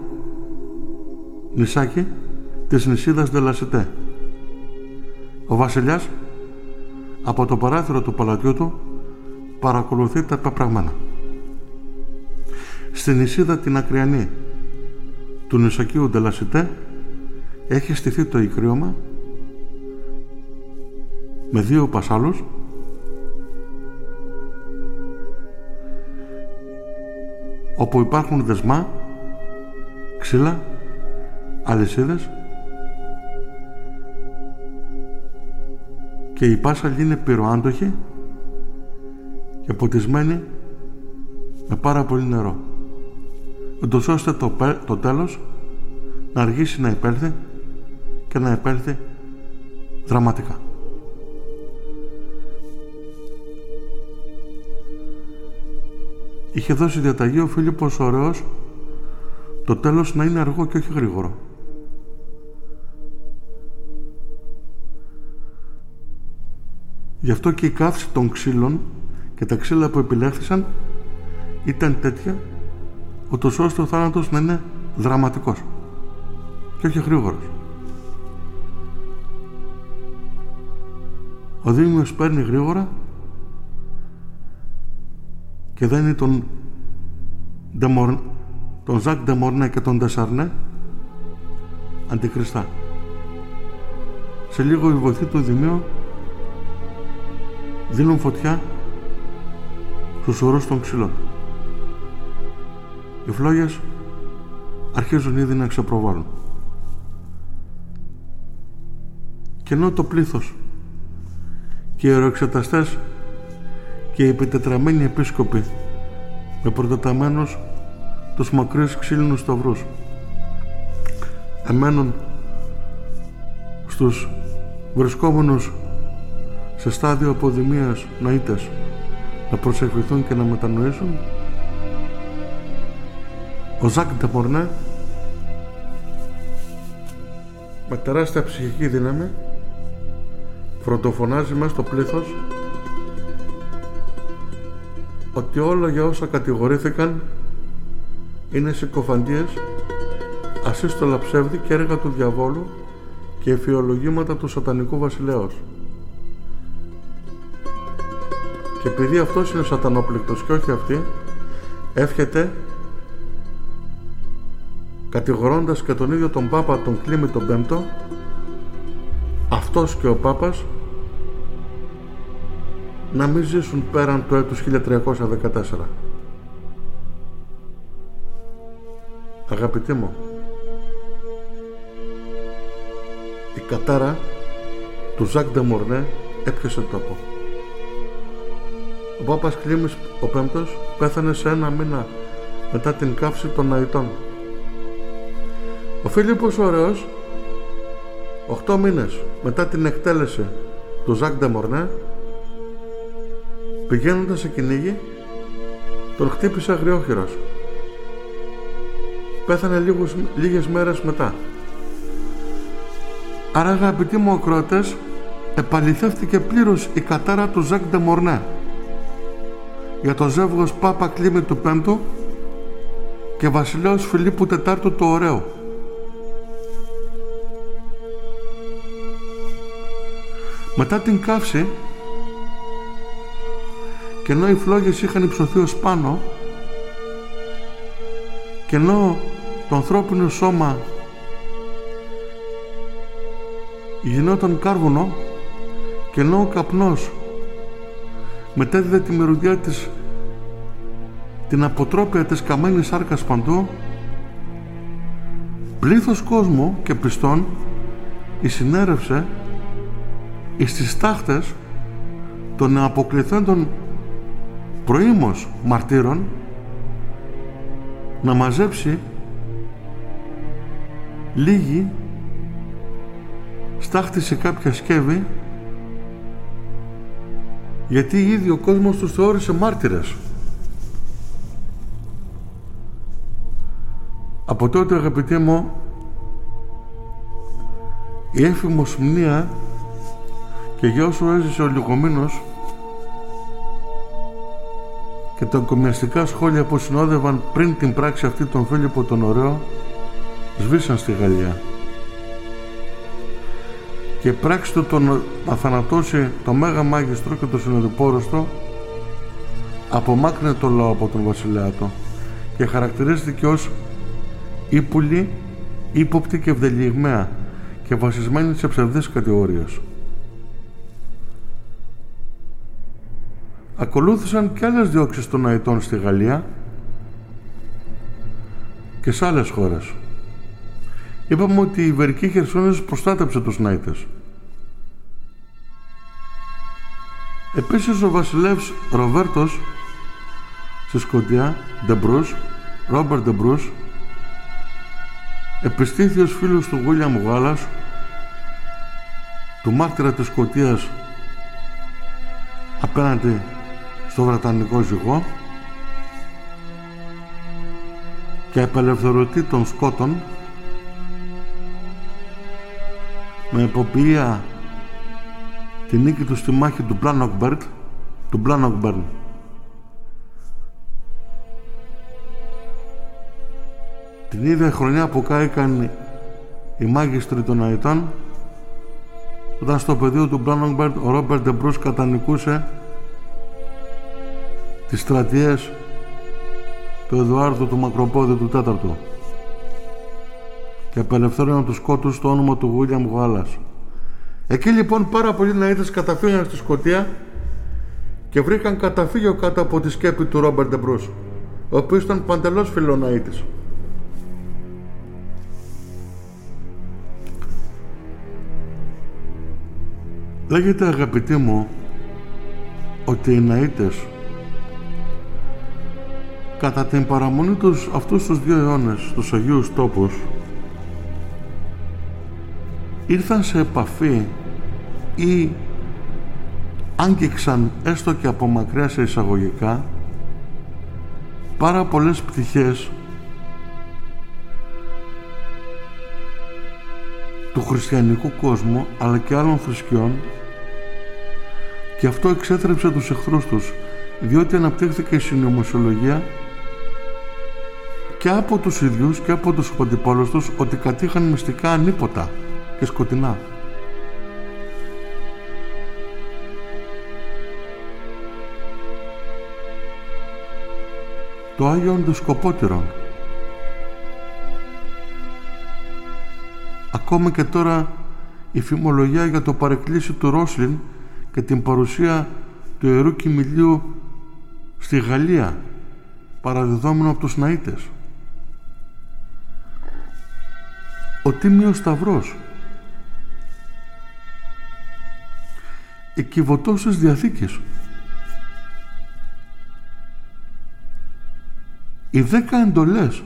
S1: νησάκι της νησίδας Δελασιτέ. Ο βασιλιάς από το παράθυρο του παλατιού του παρακολουθεί τα πεπραγμένα. Στην νησίδα την ακριανή του νησακίου Ντελασιτέ έχει στηθεί το ικρίωμα με δύο πασάλους. Όπου υπάρχουν δεσμά, ξύλα, αλυσίδες. Και η πάσαλη είναι πυροάντοχη και ποτισμένη με πάρα πολύ νερό ούτως ώστε το, το τέλος να αργήσει να επέλθει και να επέλθει δραματικά. Είχε δώσει διαταγή ο Φίλιππος ωραίος το τέλος να είναι αργό και όχι γρήγορο. Γι' αυτό και η καύση των ξύλων και τα ξύλα που επιλέχθησαν ήταν τέτοια ούτως ώστε ο θάνατος να είναι δραματικός και όχι γρήγορος. Ο Δήμιος παίρνει γρήγορα και δένει τον, τον Ζακ Ντεμορνέ και τον Ντεσαρνέ αντικριστά. Σε λίγο οι βοηθοί του Δημίου δίνουν φωτιά στους ορούς των ξυλών. Οι φλόγες αρχίζουν ήδη να ξεπροβάλλουν. Και ενώ το πλήθος και οι αεροεξεταστές και οι επιτετραμένοι επίσκοποι με προτεταμένους τους μακρύς ξύλινους σταυρούς εμένουν στους βρισκόμενους σε στάδιο αποδημίας νοήτες να προσευχηθούν και να μετανοήσουν ο Ζακ Ντεμορνέ. Με τεράστια ψυχική δύναμη. Φροντοφωνάζει μέσα στο πλήθος. Ότι όλα για όσα κατηγορήθηκαν είναι συκοφαντίες, ασύστολα ψεύδη και έργα του διαβόλου και εφιολογήματα του σατανικού βασιλέως. Και επειδή αυτός είναι σατανόπληκτος και όχι αυτή, εύχεται κατηγορώντας και τον ίδιο τον Πάπα τον Κλήμη τον Πέμπτο αυτός και ο Πάπας να μην ζήσουν πέραν του έτους 1314. Αγαπητοί μου, η κατάρα του Ζακ Ντεμορνέ έπιασε τόπο. Ο Πάπας Κλήμης ο Πέμπτος πέθανε σε ένα μήνα μετά την καύση των Αϊτών. Ο Φίλιππος Ωραίος, 8 μήνες μετά την εκτέλεση του Ζακ Ντεμορνέ, πηγαίνοντας σε κυνήγι, τον χτύπησε αγριόχειρος. Πέθανε λίγους, λίγες μέρες μετά. Άρα αγαπητοί μου ακροατές, επαληθεύτηκε πλήρως η κατάρα του Ζακ Ντεμορνέ για το ζεύγος Πάπα Κλήμη του Πέμπτου και βασιλέως Φιλίππου Τετάρτου το Ωραίο. Μετά την καύση και ενώ οι φλόγες είχαν υψωθεί ως πάνω και ενώ το ανθρώπινο σώμα γινόταν κάρβουνο και ενώ ο καπνός μετέδιδε τη μυρωδιά της την αποτρόπια της καμένης σάρκας παντού πλήθος κόσμου και πιστών συνέρευσε εις τις τάχτες των αποκληθέντων προήμως μαρτύρων να μαζέψει λίγη στάχτη σε κάποια σκεύη γιατί ήδη ο κόσμος τους θεώρησε μάρτυρες. Από τότε αγαπητοί μου η έφημος μνήα και για όσο έζησε ο Λιγομήνος και τα κομιαστικά σχόλια που συνόδευαν πριν την πράξη αυτή τον Φίλιππο τον Ωραίο σβήσαν στη Γαλλία και πράξη του τον να θανατώσει το Μέγα Μάγιστρο και το Συνοδοιπόροστο απομάκρυνε το λαό από τον βασιλέα του και χαρακτηρίστηκε ως ύπουλη, ύποπτη και ευδελιγμαία και βασισμένη σε ψευδείς κατηγορίες. Ακολούθησαν και άλλες διώξεις των αετών στη Γαλλία και σε άλλες χώρες. Είπαμε ότι η Ιβερική Χερσόνησος προστάτεψε τους Ναΐτες. Επίσης ο βασιλεύς Ροβέρτος στη Σκοτία, Ντε Μπρους, Ρόμπερτ Ντε Μπρους, επιστήθιος φίλος του Γουίλιαμ Γουάλας, του μάρτυρα της Σκοτίας απέναντι στο Βρετανικό ζυγό και απελευθερωτή των Σκότων με υποποιία τη νίκη του στη μάχη του Πλάνοκμπερτ του Πλάνοκμπερν την ίδια χρονιά που κάηκαν οι μάγιστροι των Αιτών όταν στο πεδίο του Μπάνοκμπερν ο Ρόμπερτ Ντε Μπρους κατανικούσε τις στρατιές του Εδουάρδου του Μακροπόδη του Τέταρτου και απελευθέρωναν τους Σκότους στο όνομα του Γουίλιαμ Γουάλας. Εκεί λοιπόν πάρα πολλοί ναΐτες καταφύγαν στη Σκοτία και βρήκαν καταφύγιο κάτω από τη σκέπη του Ρόμπερτ Ντε Μπρους, ο οποίος ήταν παντελώς φιλοναΐτης. Λέγεται αγαπητοί μου ότι οι ναΐτες κατά την παραμονή τους αυτούς τους δύο αιώνες στους Αγίους Τόπους ήρθαν σε επαφή ή άγγιξαν έστω και από μακριά σε εισαγωγικά πάρα πολλές πτυχές του χριστιανικού κόσμου αλλά και άλλων θρησκειών. Και αυτό εξέτρεψε τους εχθρούς τους διότι αναπτύχθηκε η συνωμοσιολογία και από τους ίδιους και από τους αντιπόλους τους ότι κατήχαν μυστικά ανίποτα και σκοτεινά. Το Άγιον του Σκοπότηρον Ακόμα και τώρα η φημολογία για το παρεκκλήσι του Ρόσλιν και την παρουσία του Ιερού Κοιμηλίου στη Γαλλία παραδεδόμενο από τους Ναΐτες. Ο Τίμιος Σταυρός. Εκκυβωτός της Διαθήκης οι δέκα εντολές.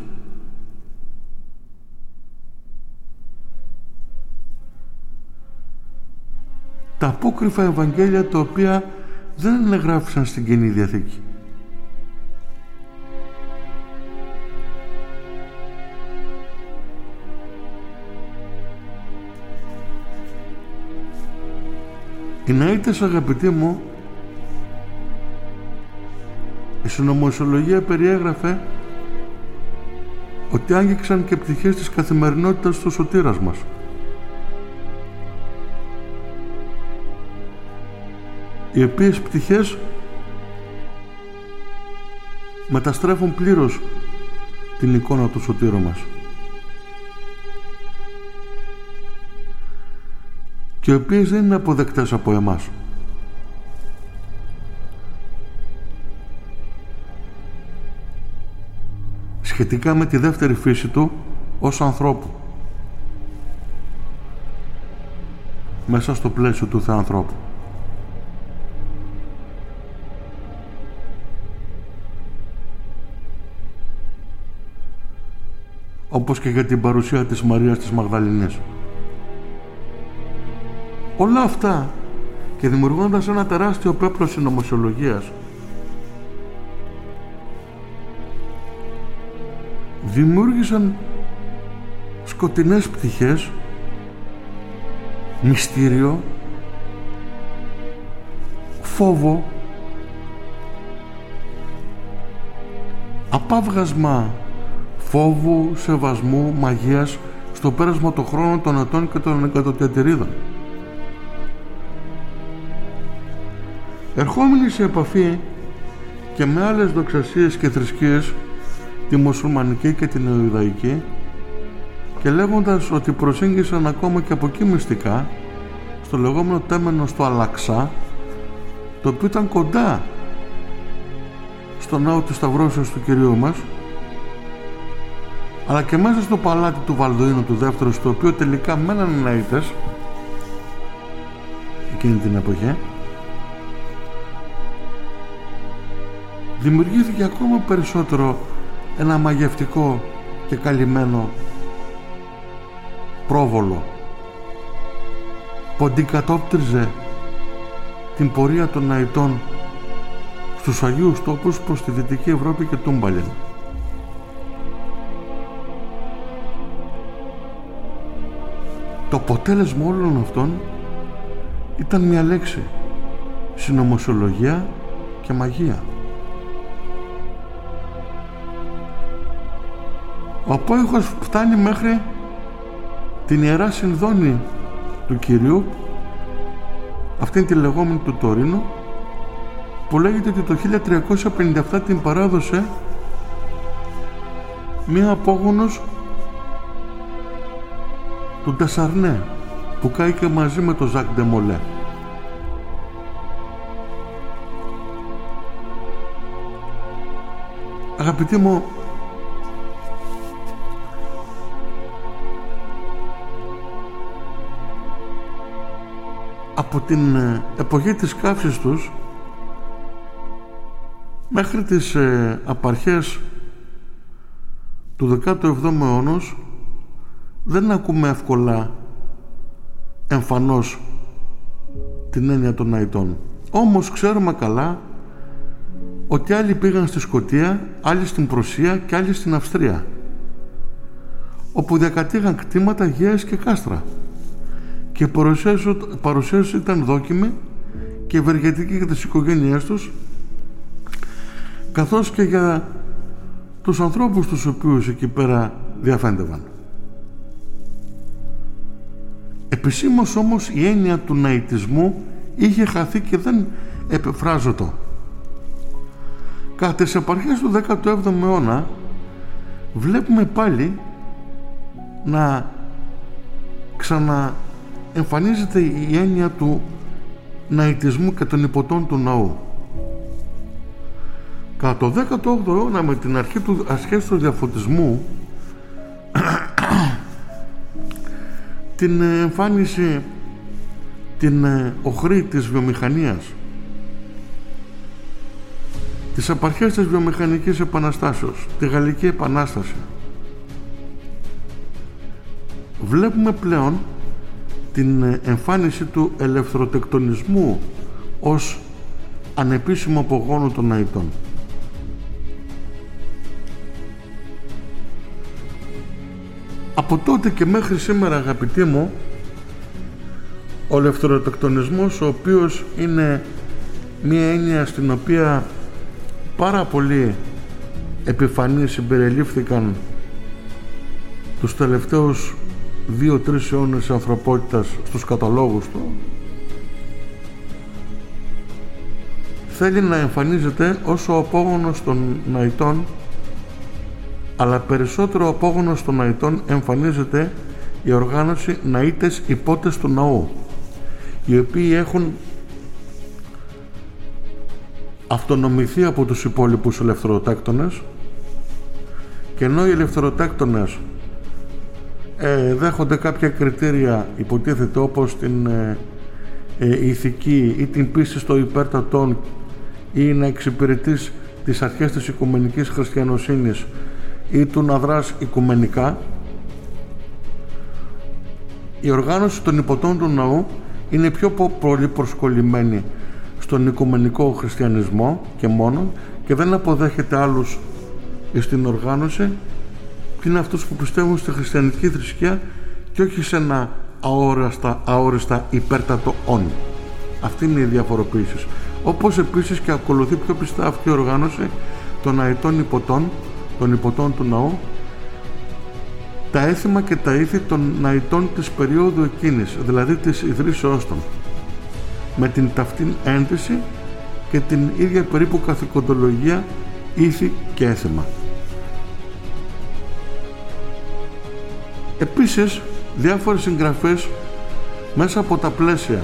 S1: Τα απόκριφα Ευαγγέλια τα οποία δεν εγγράφησαν στην Καινή Διαθήκη Οι ναΐτες αγαπητοί μου η συνωμοσιολογία περιέγραφε ότι άγγιξαν και πτυχές της καθημερινότητας του σωτήρας μας. Οι οποίες πτυχές μεταστρέφουν πλήρως την εικόνα του σωτήρου μας. Και οι οποίες δεν είναι αποδεκτές από εμάς. Σχετικά με τη δεύτερη φύση του ως ανθρώπου. Μέσα στο πλαίσιο του Θεανθρώπου. όπως και για την παρουσία της Μαρίας της Μαγδαληνής. Όλα αυτά και δημιουργώντας ένα τεράστιο πέπλο συνωμοσιολογίας δημιούργησαν σκοτεινές πτυχές μυστήριο φόβο απάβγασμα φόβου, σεβασμού, μαγείας στο πέρασμα των χρόνων των ετών και των εκατοτιατηρίδων. Ερχόμενοι σε επαφή και με άλλες δοξασίες και θρησκείες τη μουσουλμανική και την Ιουδαϊκή και λέγοντας ότι προσήγησαν ακόμα και από εκεί μυστικά στο λεγόμενο τέμενο στο Αλαξά το οποίο ήταν κοντά στο ναό της Σταυρώσεως του Κυρίου μας αλλά και μέσα στο παλάτι του Βαλδοίνου του δεύτερου στο οποίο τελικά μέναν ναΐτες εκείνη την εποχή δημιουργήθηκε ακόμα περισσότερο ένα μαγευτικό και καλυμμένο πρόβολο που αντικατόπτριζε την πορεία των ναητών στους Αγίους τόπους προς τη Δυτική Ευρώπη και Τούμπαλιν. Το αποτέλεσμα όλων αυτών ήταν μια λέξη συνωμοσιολογία και μαγεία. Ο απόϊχος φτάνει μέχρι την Ιερά Συνδόνη του Κυρίου αυτήν τη λεγόμενη του Τωρίνου που λέγεται ότι το 1357 την παράδοσε μία απόγονος του Ντασαρνέ που κάηκε μαζί με τον Ζακ Ντεμολέ. Αγαπητοί μου, από την ε, εποχή της καύσης τους μέχρι τις ε, απαρχές του 17ου αιώνα δεν ακούμε εύκολα εμφανώς την έννοια των αητών. Όμως ξέρουμε καλά ότι άλλοι πήγαν στη Σκοτία, άλλοι στην Προσία και άλλοι στην Αυστρία όπου διακατήγαν κτήματα γέες και κάστρα και η παρουσίαση ήταν δόκιμη και ευεργετική για τις οικογένειές τους καθώς και για τους ανθρώπους τους οποίους εκεί πέρα διαφέντευαν. Επισήμως όμως η έννοια του ναητισμού είχε χαθεί και δεν επεφράζωτο. Κατά τις επαρχές του 17ου αιώνα βλέπουμε πάλι να ξαναεμφανίζεται η έννοια του ναητισμού και των υποτών του ναού. Κατά το 18ο αιώνα με την αρχή του ασχέσου του διαφωτισμού την εμφάνιση την ε, οχρή της βιομηχανίας τις απαρχές της βιομηχανικής επαναστάσεως τη Γαλλική Επανάσταση βλέπουμε πλέον την ε, εμφάνιση του ελευθεροτεκτονισμού ως ανεπίσημο απογόνο των αητών. Από τότε και μέχρι σήμερα αγαπητοί μου ο ελευθεροτεκτονισμός ο οποίος είναι μία έννοια στην οποία πάρα πολλοί επιφανείς συμπεριλήφθηκαν τους τελευταίους δύο-τρεις αιώνες της ανθρωπότητας στους καταλόγους του θέλει να εμφανίζεται ως ο απόγονος των ναητών αλλά περισσότερο απόγονος των ναητών εμφανίζεται η οργάνωση ναΐτες υπότες του ναού οι οποίοι έχουν αυτονομηθεί από τους υπόλοιπους ελευθεροτάκτονες και ενώ οι ελευθεροτάκτονες ε, δέχονται κάποια κριτήρια υποτίθεται όπως την ε, ε, ηθική ή την πίστη στο υπέρτατον ή να εξυπηρετείς τις αρχές της οικουμενικής χριστιανοσύνης ή του να δράς οικουμενικά. Η οργάνωση των υποτών του ναού είναι πιο πολύ προσκολλημένη στον οικουμενικό χριστιανισμό και μόνο και δεν αποδέχεται άλλους στην οργάνωση και είναι αυτούς που πιστεύουν στη χριστιανική θρησκεία και όχι σε ένα αόριστα, αόριστα υπέρτατο όν. Αυτή είναι η διαφοροποίηση. Όπως επίσης και ακολουθεί πιο πιστά αυτή η οργάνωση των αετών υποτών των υποτών του ναού τα έθιμα και τα ήθη των ναητών της περίοδου εκείνης, δηλαδή της ιδρύσεώς των, με την ταυτή ένδυση και την ίδια περίπου καθηκοντολογία ήθη και έθιμα. Επίσης, διάφορες συγγραφές μέσα από τα πλαίσια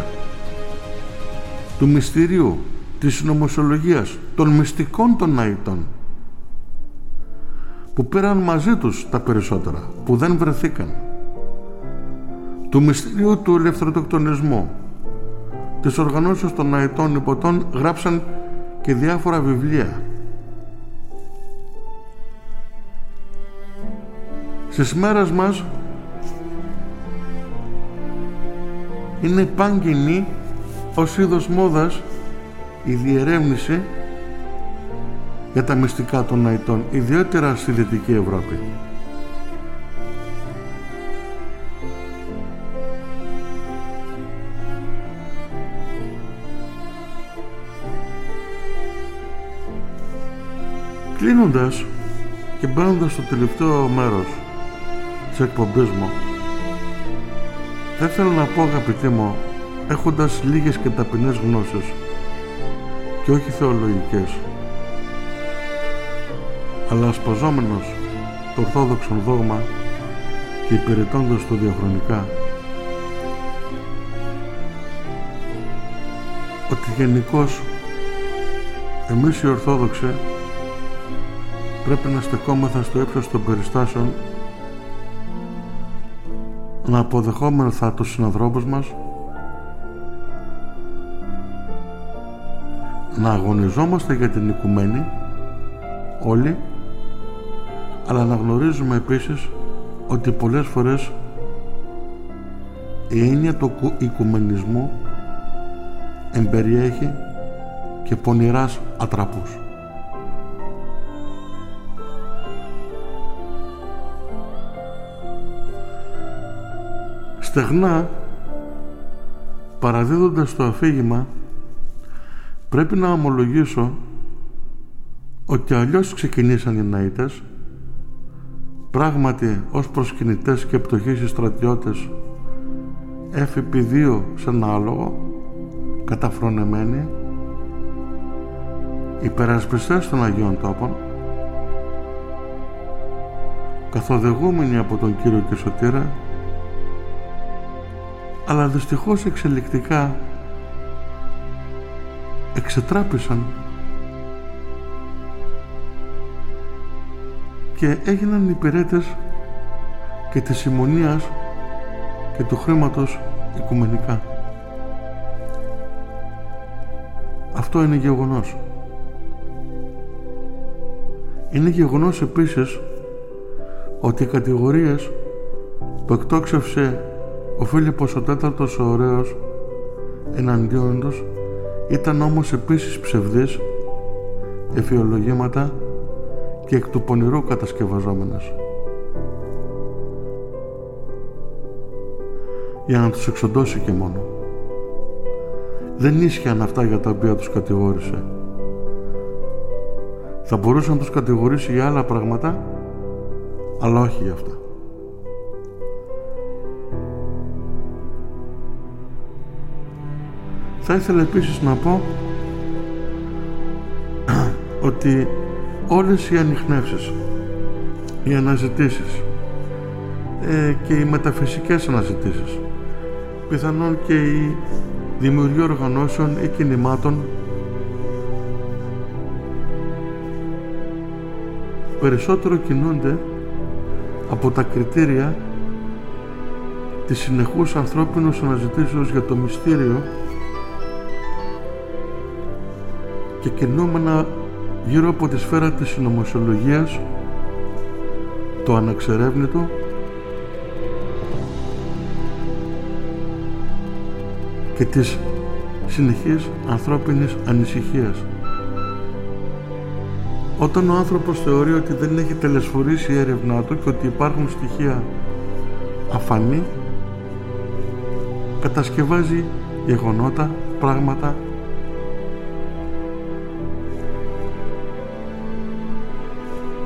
S1: του μυστηρίου, της νομοσιολογίας, των μυστικών των ναητών που πήραν μαζί τους τα περισσότερα, που δεν βρεθήκαν. Του μυστηρίου του ελευθεροτοκτονισμού, της οργανώσεως των αετών υποτών γράψαν και διάφορα βιβλία. Στις μέρες μας είναι παγκινή ως είδος μόδας η διερεύνηση για τα μυστικά των αητών, ιδιαίτερα στη Δυτική Ευρώπη. Κλείνοντας και μπαίνοντας στο τελευταίο μέρος της εκπομπής μου δεν θέλω να πω αγαπητοί μου έχοντας λίγες και ταπεινές γνώσεις και όχι θεολογικές αλλά ασπαζόμενος το ορθόδοξο δόγμα και υπηρετώντας το διαχρονικά ότι γενικώς εμείς οι Ορθόδοξοι πρέπει να στεκόμεθα στο ύψος των περιστάσεων να αποδεχόμεθα τους συνανθρώπους μας να αγωνιζόμαστε για την οικουμένη όλοι αλλά να γνωρίζουμε επίσης ότι πολλές φορές η έννοια του οικουμενισμού εμπεριέχει και πονηράς ατραπούς. Στεγνά, παραδίδοντας το αφήγημα, πρέπει να ομολογήσω ότι αλλιώς ξεκινήσαν οι Ναΐτες πράγματι ως προσκυνητές και πτωχείς στρατιώτες έφυποι δύο σε ένα άλογο καταφρονεμένοι υπερασπιστές των Αγίων Τόπων καθοδεγούμενοι από τον Κύριο και Σωτήρα αλλά δυστυχώς εξελικτικά εξετράπησαν και έγιναν υπηρέτες και της συμμονίας και του χρήματος οικουμενικά. Αυτό είναι γεγονός. Είναι γεγονός επίσης ότι οι κατηγορίες που εκτόξευσε ο Φίλιππος ο τέταρτος ο ωραίος εναντίον τους ήταν όμως επίσης ψευδείς εφιολογήματα και εκ του πονηρού κατασκευαζόμενες. Για να τους εξοντώσει και μόνο. Δεν ίσχυαν αυτά για τα οποία τους κατηγόρησε. Θα μπορούσε να τους κατηγορήσει για άλλα πράγματα, αλλά όχι για αυτά. Θα ήθελα επίσης να πω ότι όλες οι ανιχνεύσεις, οι αναζητήσεις ε, και οι μεταφυσικές αναζητήσεις, πιθανόν και η δημιουργία οργανώσεων ή κινημάτων περισσότερο κινούνται από τα κριτήρια της συνεχούς ανθρώπινου αναζητήσεως για το μυστήριο και κινούμενα γύρω από τη σφαίρα της συνωμοσιολογίας το αναξερεύνητο και της συνεχής ανθρώπινης ανησυχίας. Όταν ο άνθρωπος θεωρεί ότι δεν έχει τελεσφορήσει η έρευνά του και ότι υπάρχουν στοιχεία αφανή, κατασκευάζει γεγονότα, πράγματα,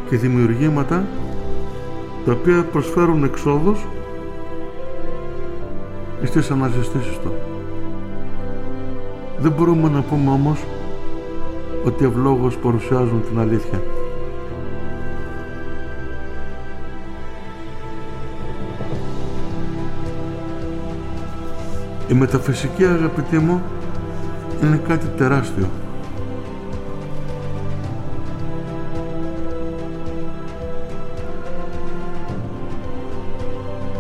S1: και δημιουργήματα τα οποία προσφέρουν εξόδους στις αναζητήσεις του. Δεν μπορούμε να πούμε όμως ότι ευλόγως παρουσιάζουν την αλήθεια. Η μεταφυσική αγαπητή μου είναι κάτι τεράστιο.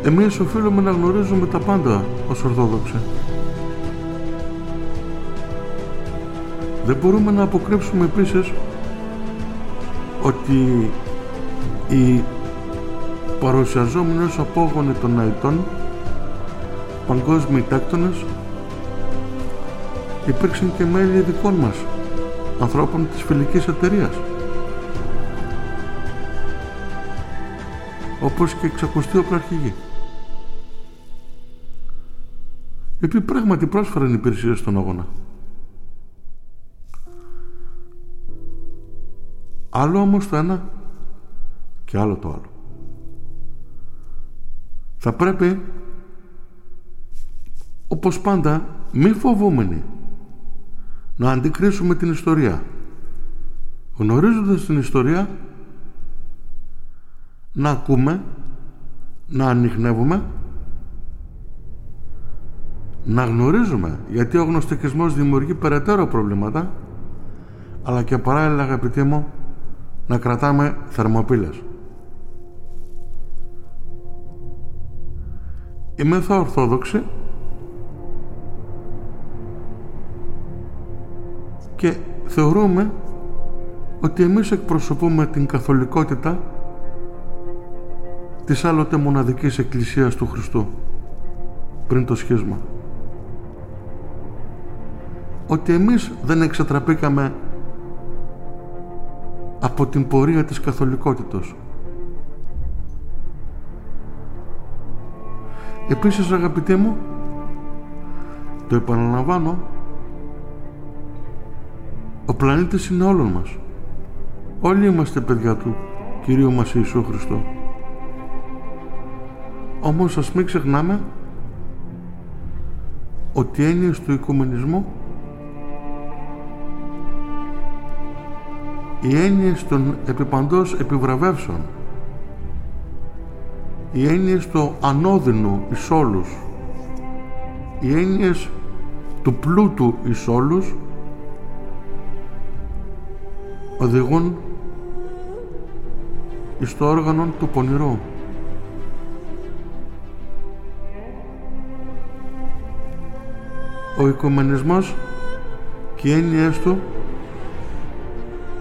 S1: Εμείς οφείλουμε να γνωρίζουμε τα πάντα ως Ορθόδοξοι. Δεν μπορούμε να αποκρύψουμε επίσης ότι οι παρουσιαζόμενοι ως απόγονοι των αιτών παγκόσμιοι τάκτονες υπήρξαν και μέλη δικών μας ανθρώπων της φιλικής εταιρείας όπως και εξακουστεί οπλαρχηγοί οι οποίοι πράγματι πρόσφεραν υπηρεσίες στον αγώνα. Άλλο όμως το ένα και άλλο το άλλο. Θα πρέπει όπως πάντα μη φοβούμενοι να αντικρίσουμε την ιστορία γνωρίζοντας την ιστορία να ακούμε να ανοιχνεύουμε να γνωρίζουμε γιατί ο γνωστικισμός δημιουργεί περαιτέρω προβλήματα αλλά και παράλληλα αγαπητοί μου να κρατάμε θερμοπύλες. Είμαι θα ορθόδοξη και θεωρούμε ότι εμείς εκπροσωπούμε την καθολικότητα της άλλοτε μοναδικής εκκλησίας του Χριστού πριν το σχίσμα ότι εμείς δεν εξατραπήκαμε από την πορεία της καθολικότητος. Επίσης αγαπητοί μου, το επαναλαμβάνω, ο πλανήτης είναι όλων μας. Όλοι είμαστε παιδιά του Κυρίου μας Ιησού Χριστό. Όμως ας μην ξεχνάμε ότι έννοιες του οικουμενισμού οι έννοιες των επιπαντός επιβραβεύσεων. Οι έννοιες του ανώδυνου εις όλους. Οι έννοιες του πλούτου εις όλους οδηγούν εις το όργανο του πονηρού. Ο οικουμενισμός και οι έννοιες του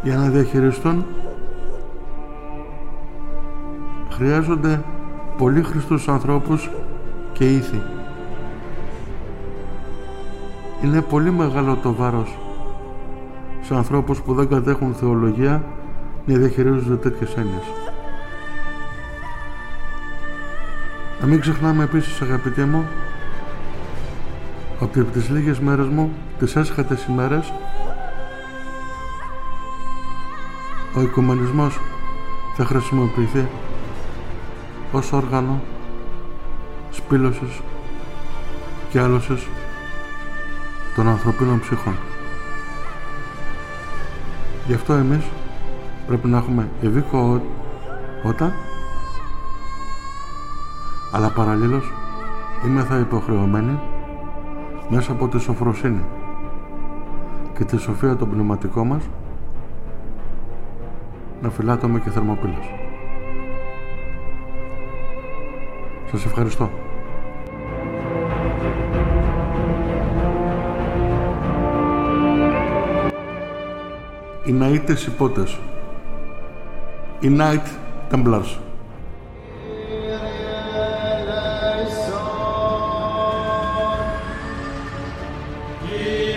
S1: για να διαχειριστούν χρειάζονται πολύ χριστούς ανθρώπους και ήθη. Είναι πολύ μεγάλο το βάρος σε ανθρώπους που δεν κατέχουν θεολογία να διαχειρίζονται τέτοιες έννοιες. Να μην ξεχνάμε επίσης αγαπητοί μου ότι από τις λίγες μέρες μου, τις έσχατες ημέρες ο οικουμενισμός θα χρησιμοποιηθεί ως όργανο σπήλωσης και άλωσης των ανθρωπίνων ψυχών. Γι' αυτό εμείς πρέπει να έχουμε ευήκοότητα αλλά παραλλήλως είμαι θα υποχρεωμένοι μέσα από τη σοφροσύνη και τη σοφία των πνευματικών μας Νεφιλάτομε και Θερμοπύλας. Σας ευχαριστώ. Οι Ναΐτες Υπότες Οι Night Templars Yeah.